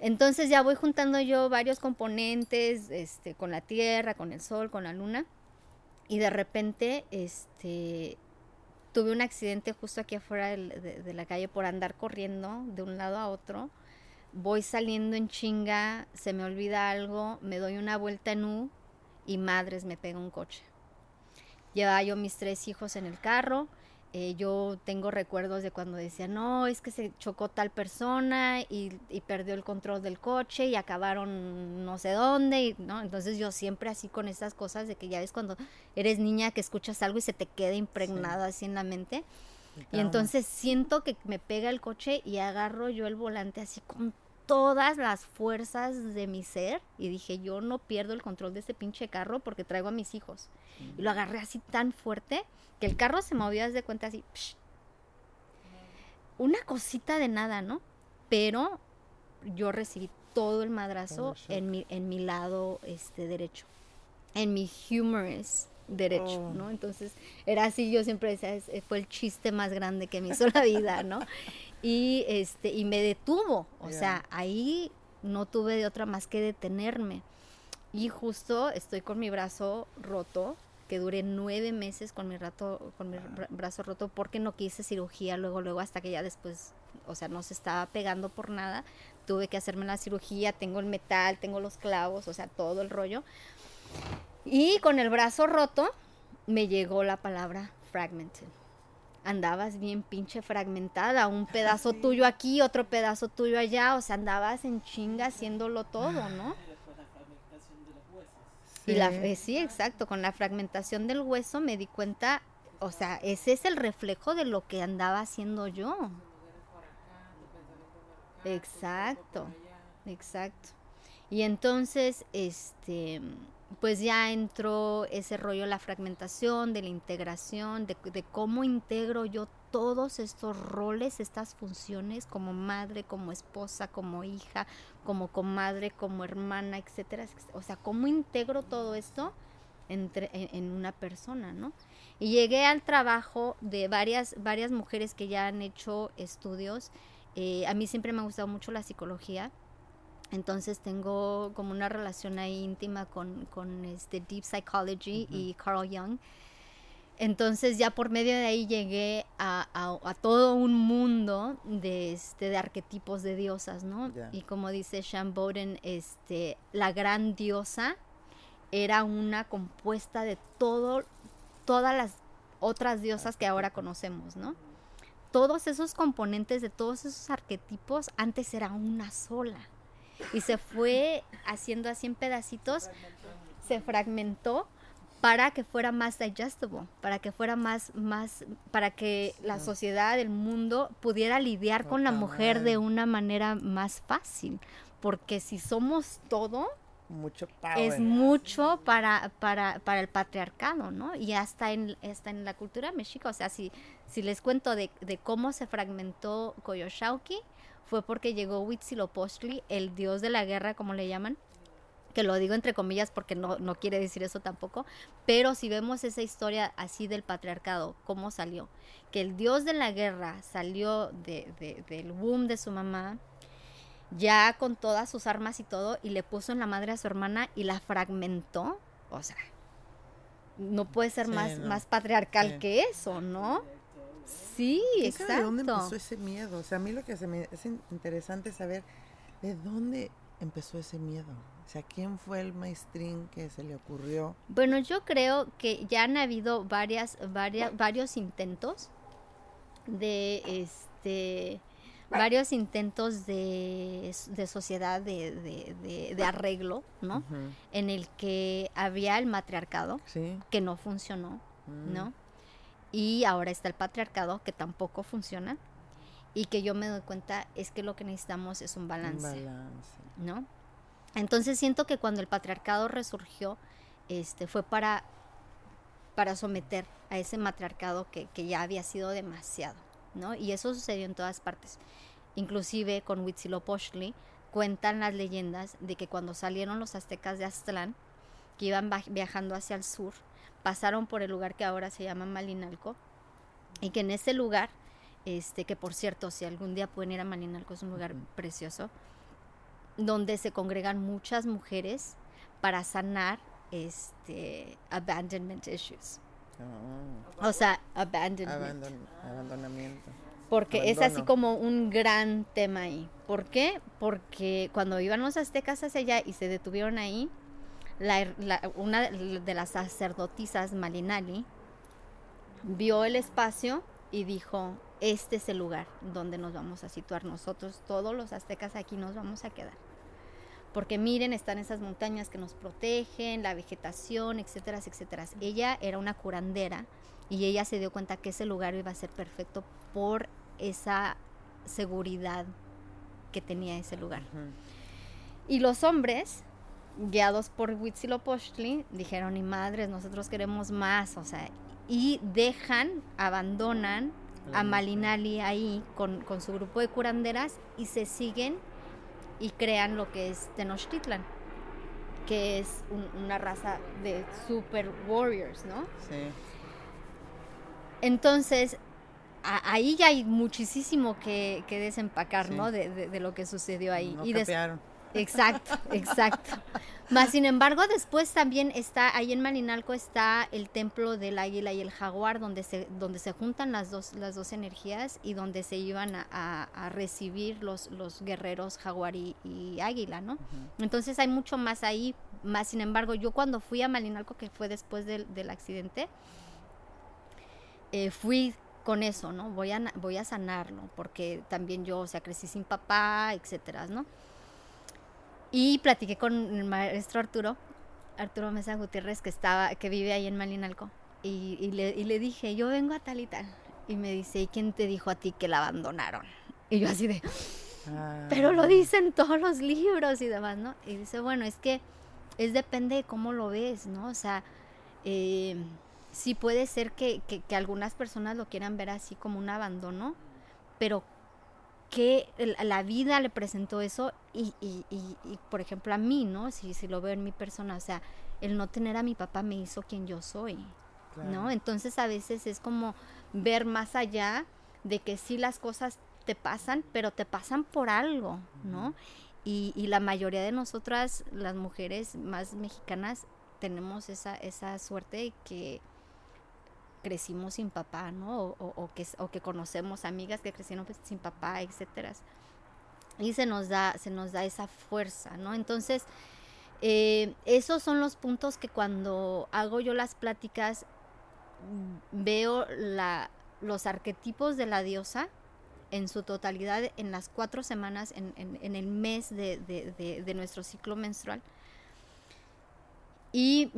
Entonces ya voy juntando yo varios componentes, este, con la tierra, con el sol, con la luna, y de repente, este, tuve un accidente justo aquí afuera de, la calle por andar corriendo de un lado a otro. Voy saliendo en chinga, se me olvida algo, me doy una vuelta en U y madres me pega un coche. Llevaba yo mis tres hijos en el carro eh, yo tengo recuerdos de cuando decía, no, es que se chocó tal persona y, perdió el control del coche y acabaron no sé dónde, y, ¿no? Entonces yo siempre así con estas cosas de que ya ves cuando eres niña que escuchas algo y se te queda impregnado así en la mente. Y entonces siento que me pega el coche y agarro yo el volante así con todas las fuerzas de mi ser y dije, yo no pierdo el control de este pinche carro porque traigo a mis hijos. Y lo agarré así tan fuerte que el carro se movió desde cuenta así. Una cosita de nada, ¿no? Pero yo recibí todo el madrazo en mi, en mi lado este, derecho, en mi humorous derecho, oh. ¿no? Entonces era así, yo siempre decía, fue el chiste más grande que me hizo la vida, ¿no? (laughs) Y, este, y me detuvo, o sea, ahí no tuve de otra más que detenerme. Y justo estoy con mi brazo roto, que duré nueve meses con mi, rato, con mi brazo roto porque no quise cirugía luego, luego, hasta que ya después, o sea, no se estaba pegando por nada. Tuve que hacerme la cirugía, tengo el metal, tengo los clavos, o sea, todo el rollo. Y con el brazo roto me llegó la palabra fragmented. Andabas bien pinche fragmentada, un pedazo tuyo aquí, otro pedazo tuyo allá, o sea, andabas en chinga haciéndolo todo, ¿no? Y la, eh, sí, exacto, con la fragmentación del hueso me di cuenta, o sea, ese es el reflejo de lo que andaba haciendo yo. Exacto, exacto. Y entonces, este, pues ya entró ese rollo la fragmentación, de la integración, de, de, cómo integro yo todos estos roles, estas funciones como madre, como esposa, como hija, como comadre, como hermana, etcétera. O sea, cómo integro todo esto entre, en, una persona, ¿no? Y llegué al trabajo de varias, varias mujeres que ya han hecho estudios. Eh, a mí siempre me ha gustado mucho la psicología. Entonces tengo como una relación ahí íntima con, con este Deep Psychology y Carl Jung. Entonces ya por medio de ahí llegué a, a, todo un mundo de, este, de arquetipos de diosas, ¿no? Y como dice Sean Bowden, este, la gran diosa era una compuesta de todo, todas las otras diosas que ahora conocemos, ¿no? Todos esos componentes de todos esos arquetipos antes era una sola y se fue haciendo así en pedacitos, se fragmentó para que fuera más digestible, para que fuera más, más, para que la sociedad, el mundo pudiera lidiar con la mujer de una manera más fácil. Porque si somos todo, mucho es mucho para, para, para el patriarcado, ¿no? Y hasta en, hasta en la cultura mexica, o sea, si, si les cuento de, de cómo se fragmentó Coyoshauki, fue porque llegó Huitzilopochtli, el dios de la guerra, como le llaman, que lo digo entre comillas porque no, no quiere decir eso tampoco, pero si vemos esa historia así del patriarcado, cómo salió, que el dios de la guerra salió de, del womb de su mamá, ya con todas sus armas y todo, y le puso en la madre a su hermana y la fragmentó, o sea, no puede ser más, más patriarcal que eso, ¿no? Sí, exacto. ¿De dónde empezó ese miedo? O sea, a mí lo que se me es interesante saber de dónde empezó ese miedo. O sea, ¿quién fue el maestrín que se le ocurrió? Bueno, yo creo que ya han habido varias, varias, varios intentos de este varios intentos de, de sociedad de, de, de, arreglo, ¿no? En el que había el matriarcado, que no funcionó, mm. ¿no? Y ahora está el patriarcado, que tampoco funciona. Y que yo me doy cuenta es que lo que necesitamos es un balance. Un balance. ¿No? Entonces siento que cuando el patriarcado resurgió, este, fue para, para someter a ese matriarcado que, ya había sido demasiado, ¿no? Y eso sucedió en todas partes. Inclusive con Huitzilopochtli cuentan las leyendas de que cuando salieron los aztecas de Aztlán, que iban viajando hacia el sur, pasaron por el lugar que ahora se llama Malinalco, y que en ese lugar, este, que por cierto, si algún día pueden ir a Malinalco, es un lugar precioso, donde se congregan muchas mujeres para sanar este abandonment issues. Oh. O sea, abandonment. abandonamiento. Porque es así como un gran tema ahí. ¿Por qué? Porque cuando iban los aztecas hacia allá y se detuvieron ahí, una de las sacerdotisas, Malinali, vio el espacio y dijo, este es el lugar donde nos vamos a situar nosotros, todos los aztecas aquí nos vamos a quedar. Porque miren, están esas montañas que nos protegen, la vegetación, etcétera, etcétera. Ella era una curandera y ella se dio cuenta que ese lugar iba a ser perfecto por esa seguridad que tenía ese lugar. Y los hombres, guiados por Huitzilopochtli, dijeron, ni madres, nosotros queremos más, o sea, y dejan, abandonan a Malinali ahí con, con su grupo de curanderas y se siguen y crean lo que es Tenochtitlan, que es una raza de super warriors, ¿no? Sí. Entonces, ahí ya hay muchísimo que, que desempacar, ¿no? De, de, lo que sucedió ahí. y Exacto, exacto. Más sin embargo, después también está, ahí en Malinalco está el templo del águila y el jaguar, donde se, donde se juntan las dos, las dos energías y donde se iban a, recibir los, los guerreros jaguar y, águila, ¿no? Entonces hay mucho más ahí. Más sin embargo, yo cuando fui a Malinalco, que fue después del, accidente, eh, fui con eso, ¿no? Voy a, voy a sanarlo, porque también yo, o sea, crecí sin papá, etcétera, ¿no? Y platiqué con el maestro Arturo, Arturo Mesa Gutiérrez, que, estaba, que vive ahí en Malinalco. Y, le, y le dije, yo vengo a tal y tal. Y me dice, ¿y quién te dijo a ti que la abandonaron? Y yo así de, ah. pero lo dicen todos los libros y demás, ¿no? Y dice, bueno, es que es depende de cómo lo ves, ¿no? O sea, eh, sí puede ser que, que, que, algunas personas lo quieran ver así como un abandono, pero que la vida le presentó eso y, y, y, por ejemplo a mí, ¿no? Si, si lo veo en mi persona, o sea, el no tener a mi papá me hizo quien yo soy, ¿no? Entonces a veces es como ver más allá de que sí las cosas te pasan, pero te pasan por algo, ¿no? y, y, la mayoría de nosotras, las mujeres más mexicanas, tenemos esa, esa suerte de que crecimos sin papá, ¿no? O, que, o que conocemos amigas que crecieron pues, sin papá, etcétera. Y se nos da, se nos da esa fuerza, ¿no? Entonces, eh, esos son los puntos que cuando hago yo las pláticas mm, veo la, los arquetipos de la diosa en su totalidad en las cuatro semanas, en, en, el mes de, de, de, nuestro ciclo menstrual. Y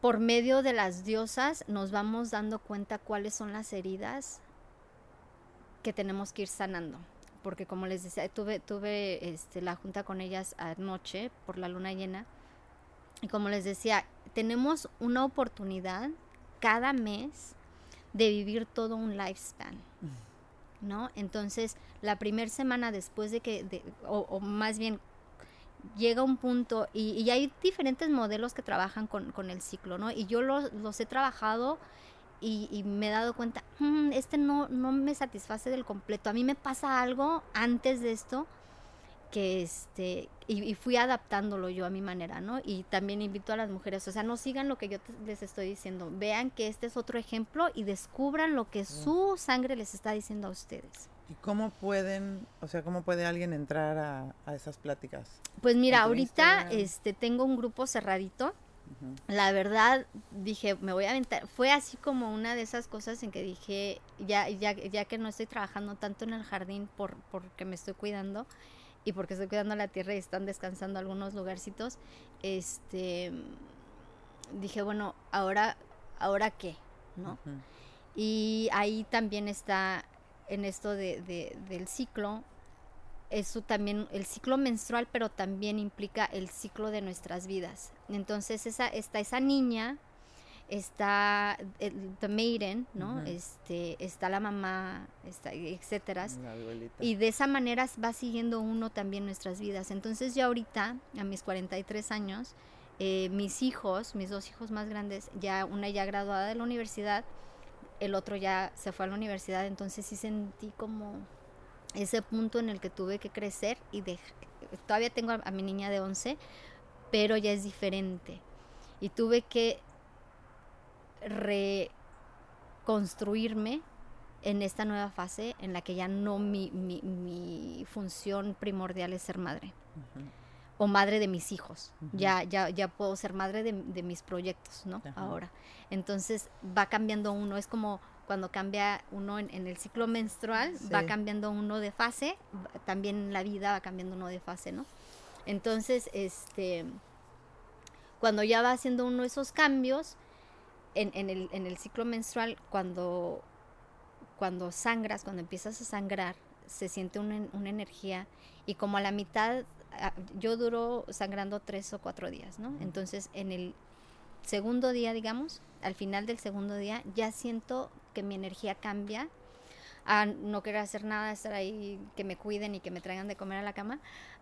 por medio de las diosas nos vamos dando cuenta cuáles son las heridas que tenemos que ir sanando. Porque como les decía, tuve, tuve este, la junta con ellas anoche por la luna llena. Y como les decía, tenemos una oportunidad cada mes de vivir todo un lifespan. ¿No? Entonces, la primera semana después de que, o más bien llega un punto y, hay diferentes modelos que trabajan con, el ciclo, ¿no? Y yo los, los he trabajado y, me he dado cuenta, mm, este no, no me satisface del completo. A mí me pasa algo antes de esto que este y, fui adaptándolo yo a mi manera, ¿no? Y también invito a las mujeres, o sea, no sigan lo que yo les estoy diciendo, vean que este es otro ejemplo y descubran lo que su sangre les está diciendo a ustedes. ¿Y cómo pueden, o sea, cómo puede alguien entrar a, esas pláticas? Pues mira, ahorita este tengo un grupo cerradito. La verdad dije, me voy a aventar. Fue así como una de esas cosas en que dije, ya, ya, ya que no estoy trabajando tanto en el jardín por, porque me estoy cuidando y porque estoy cuidando la tierra y están descansando algunos lugarcitos, este dije, bueno, ahora, ahora qué, ¿no? Y ahí también está en esto de, del ciclo, eso también, el ciclo menstrual, pero también implica el ciclo de nuestras vidas. Entonces esa, está esa niña está el, The Maiden, ¿no? este, está la mamá, está, etcétera. Y de esa manera va siguiendo uno también nuestras vidas. Entonces yo ahorita, a mis 43 años, eh, mis hijos, mis dos hijos más grandes, ya una ya graduada de la universidad, el otro ya se fue a la universidad, entonces sí sentí como ese punto en el que tuve que crecer y todavía tengo a, mi niña de 11, pero ya es diferente. Y tuve que reconstruirme en esta nueva fase en la que ya no mi, función primordial es ser madre. O madre de mis hijos. ya, ya, ya puedo ser madre de, mis proyectos, ¿no? Ahora. Entonces va cambiando uno. Es como cuando cambia uno en, el ciclo menstrual, va cambiando uno de fase. También la vida va cambiando uno de fase, ¿no? Entonces, este. Cuando ya va haciendo uno esos cambios, en, el, en el ciclo menstrual, cuando, cuando sangras, cuando empiezas a sangrar, se siente una, una energía y como a la mitad, yo duro sangrando tres o cuatro días, ¿no? Entonces, en el segundo día, digamos, al final del segundo día, ya siento que mi energía cambia a no querer hacer nada, estar ahí, que me cuiden y que me traigan de comer a la cama,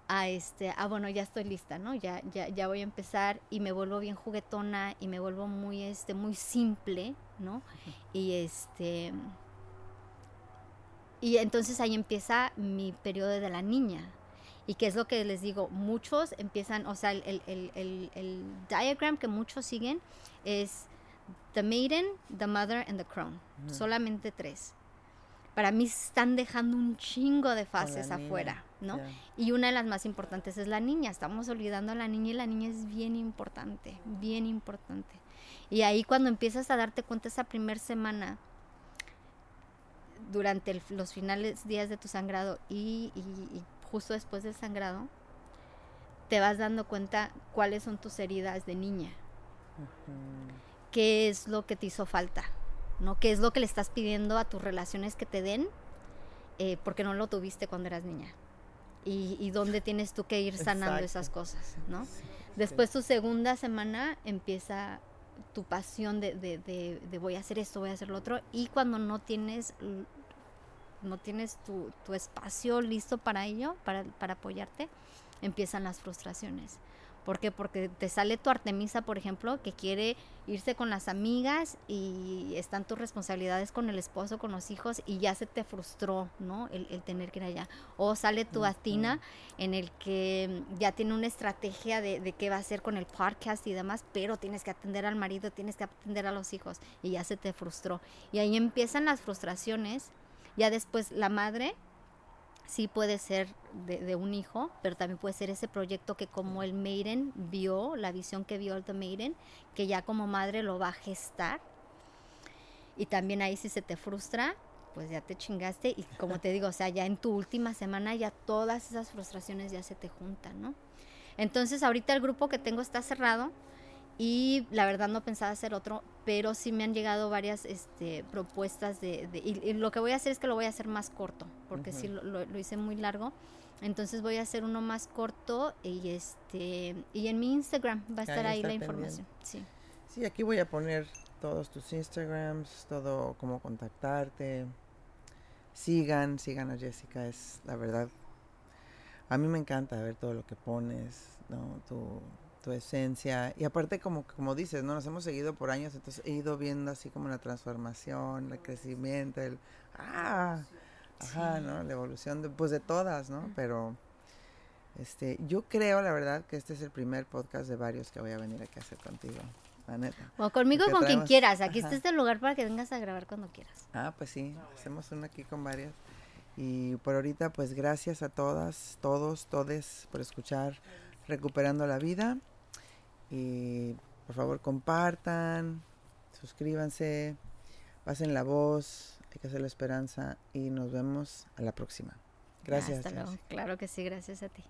a este, ah, bueno, ya estoy lista, ¿no? Ya, ya, ya voy a empezar y me vuelvo bien juguetona y me vuelvo muy, este, muy simple, ¿no? Y este, y entonces ahí empieza mi periodo de la niña. Y que es lo que les digo, muchos empiezan, o sea, el, el, el, el diagram que muchos siguen es The Maiden, The Mother and The Crown. Solamente tres para mí están dejando un chingo de fases afuera, ¿no? Y una de las más importantes es la niña. Estamos olvidando a la niña y la niña es bien importante, bien importante. Y ahí cuando empiezas a darte cuenta esa primera semana, durante los finales días de tu sangrado y, justo después del sangrado, te vas dando cuenta cuáles son tus heridas de niña. ¿Qué es lo que te hizo falta? ¿no? ¿Qué es lo que le estás pidiendo a tus relaciones que te den? Eh, porque no lo tuviste cuando eras niña. Y, dónde tienes tú que ir sanando esas cosas, ¿no? Después tu segunda semana empieza tu pasión de, de, de, voy a hacer esto, voy a hacer lo otro. Y cuando no tienes, no tienes tu, tu espacio listo para ello, para, para apoyarte, empiezan las frustraciones. ¿Por qué? Porque te sale tu Artemisa, por ejemplo, que quiere irse con las amigas y están tus responsabilidades con el esposo, con los hijos y ya se te frustró, ¿no? El, tener que ir allá. O sale tu Atina en el que ya tiene una estrategia de, de, qué va a hacer con el podcast y demás, pero tienes que atender al marido, tienes que atender a los hijos y ya se te frustró. Y ahí empiezan las frustraciones. Ya después la madre sí puede ser de, un hijo, pero también puede ser ese proyecto que como el Maiden vio, la visión que vio el Maiden, que ya como madre lo va a gestar. Y también ahí si se te frustra, pues ya te chingaste y como te digo, o sea, ya en tu última semana ya todas esas frustraciones ya se te juntan, ¿no? Entonces ahorita el grupo que tengo está cerrado, y la verdad no pensaba hacer otro, pero sí me han llegado varias este, propuestas de, y, lo que voy a hacer es que lo voy a hacer más corto, porque sí lo, hice muy largo. Entonces voy a hacer uno más corto y este y en mi Instagram va a estar ahí, la información. Sí. sí, aquí voy a poner todos tus Instagrams, todo cómo contactarte. Sigan, sigan a Jessica, es la verdad. A mí me encanta ver todo lo que pones, ¿no? Tu, tu esencia. Y aparte, como, como dices, ¿no? Nos hemos seguido por años, entonces he ido viendo así como la transformación, el crecimiento, el... ¡Ah! Ajá, ¿no? La evolución de, pues de todas, ¿no? Pero este, yo creo, la verdad, que este es el primer podcast de varios que voy a venir aquí a hacer contigo. La neta. O conmigo con quien quieras. Aquí está este lugar para que vengas a grabar cuando quieras. Ah, pues sí. Hacemos uno aquí con varias. Y por ahorita, pues gracias a todas, todos, todes por escuchar Recuperando la Vida. Y por favor compartan, suscríbanse, pasen la voz, hay que hacer la esperanza y nos vemos a la próxima. Gracias. Hasta luego. Claro que sí, gracias a ti.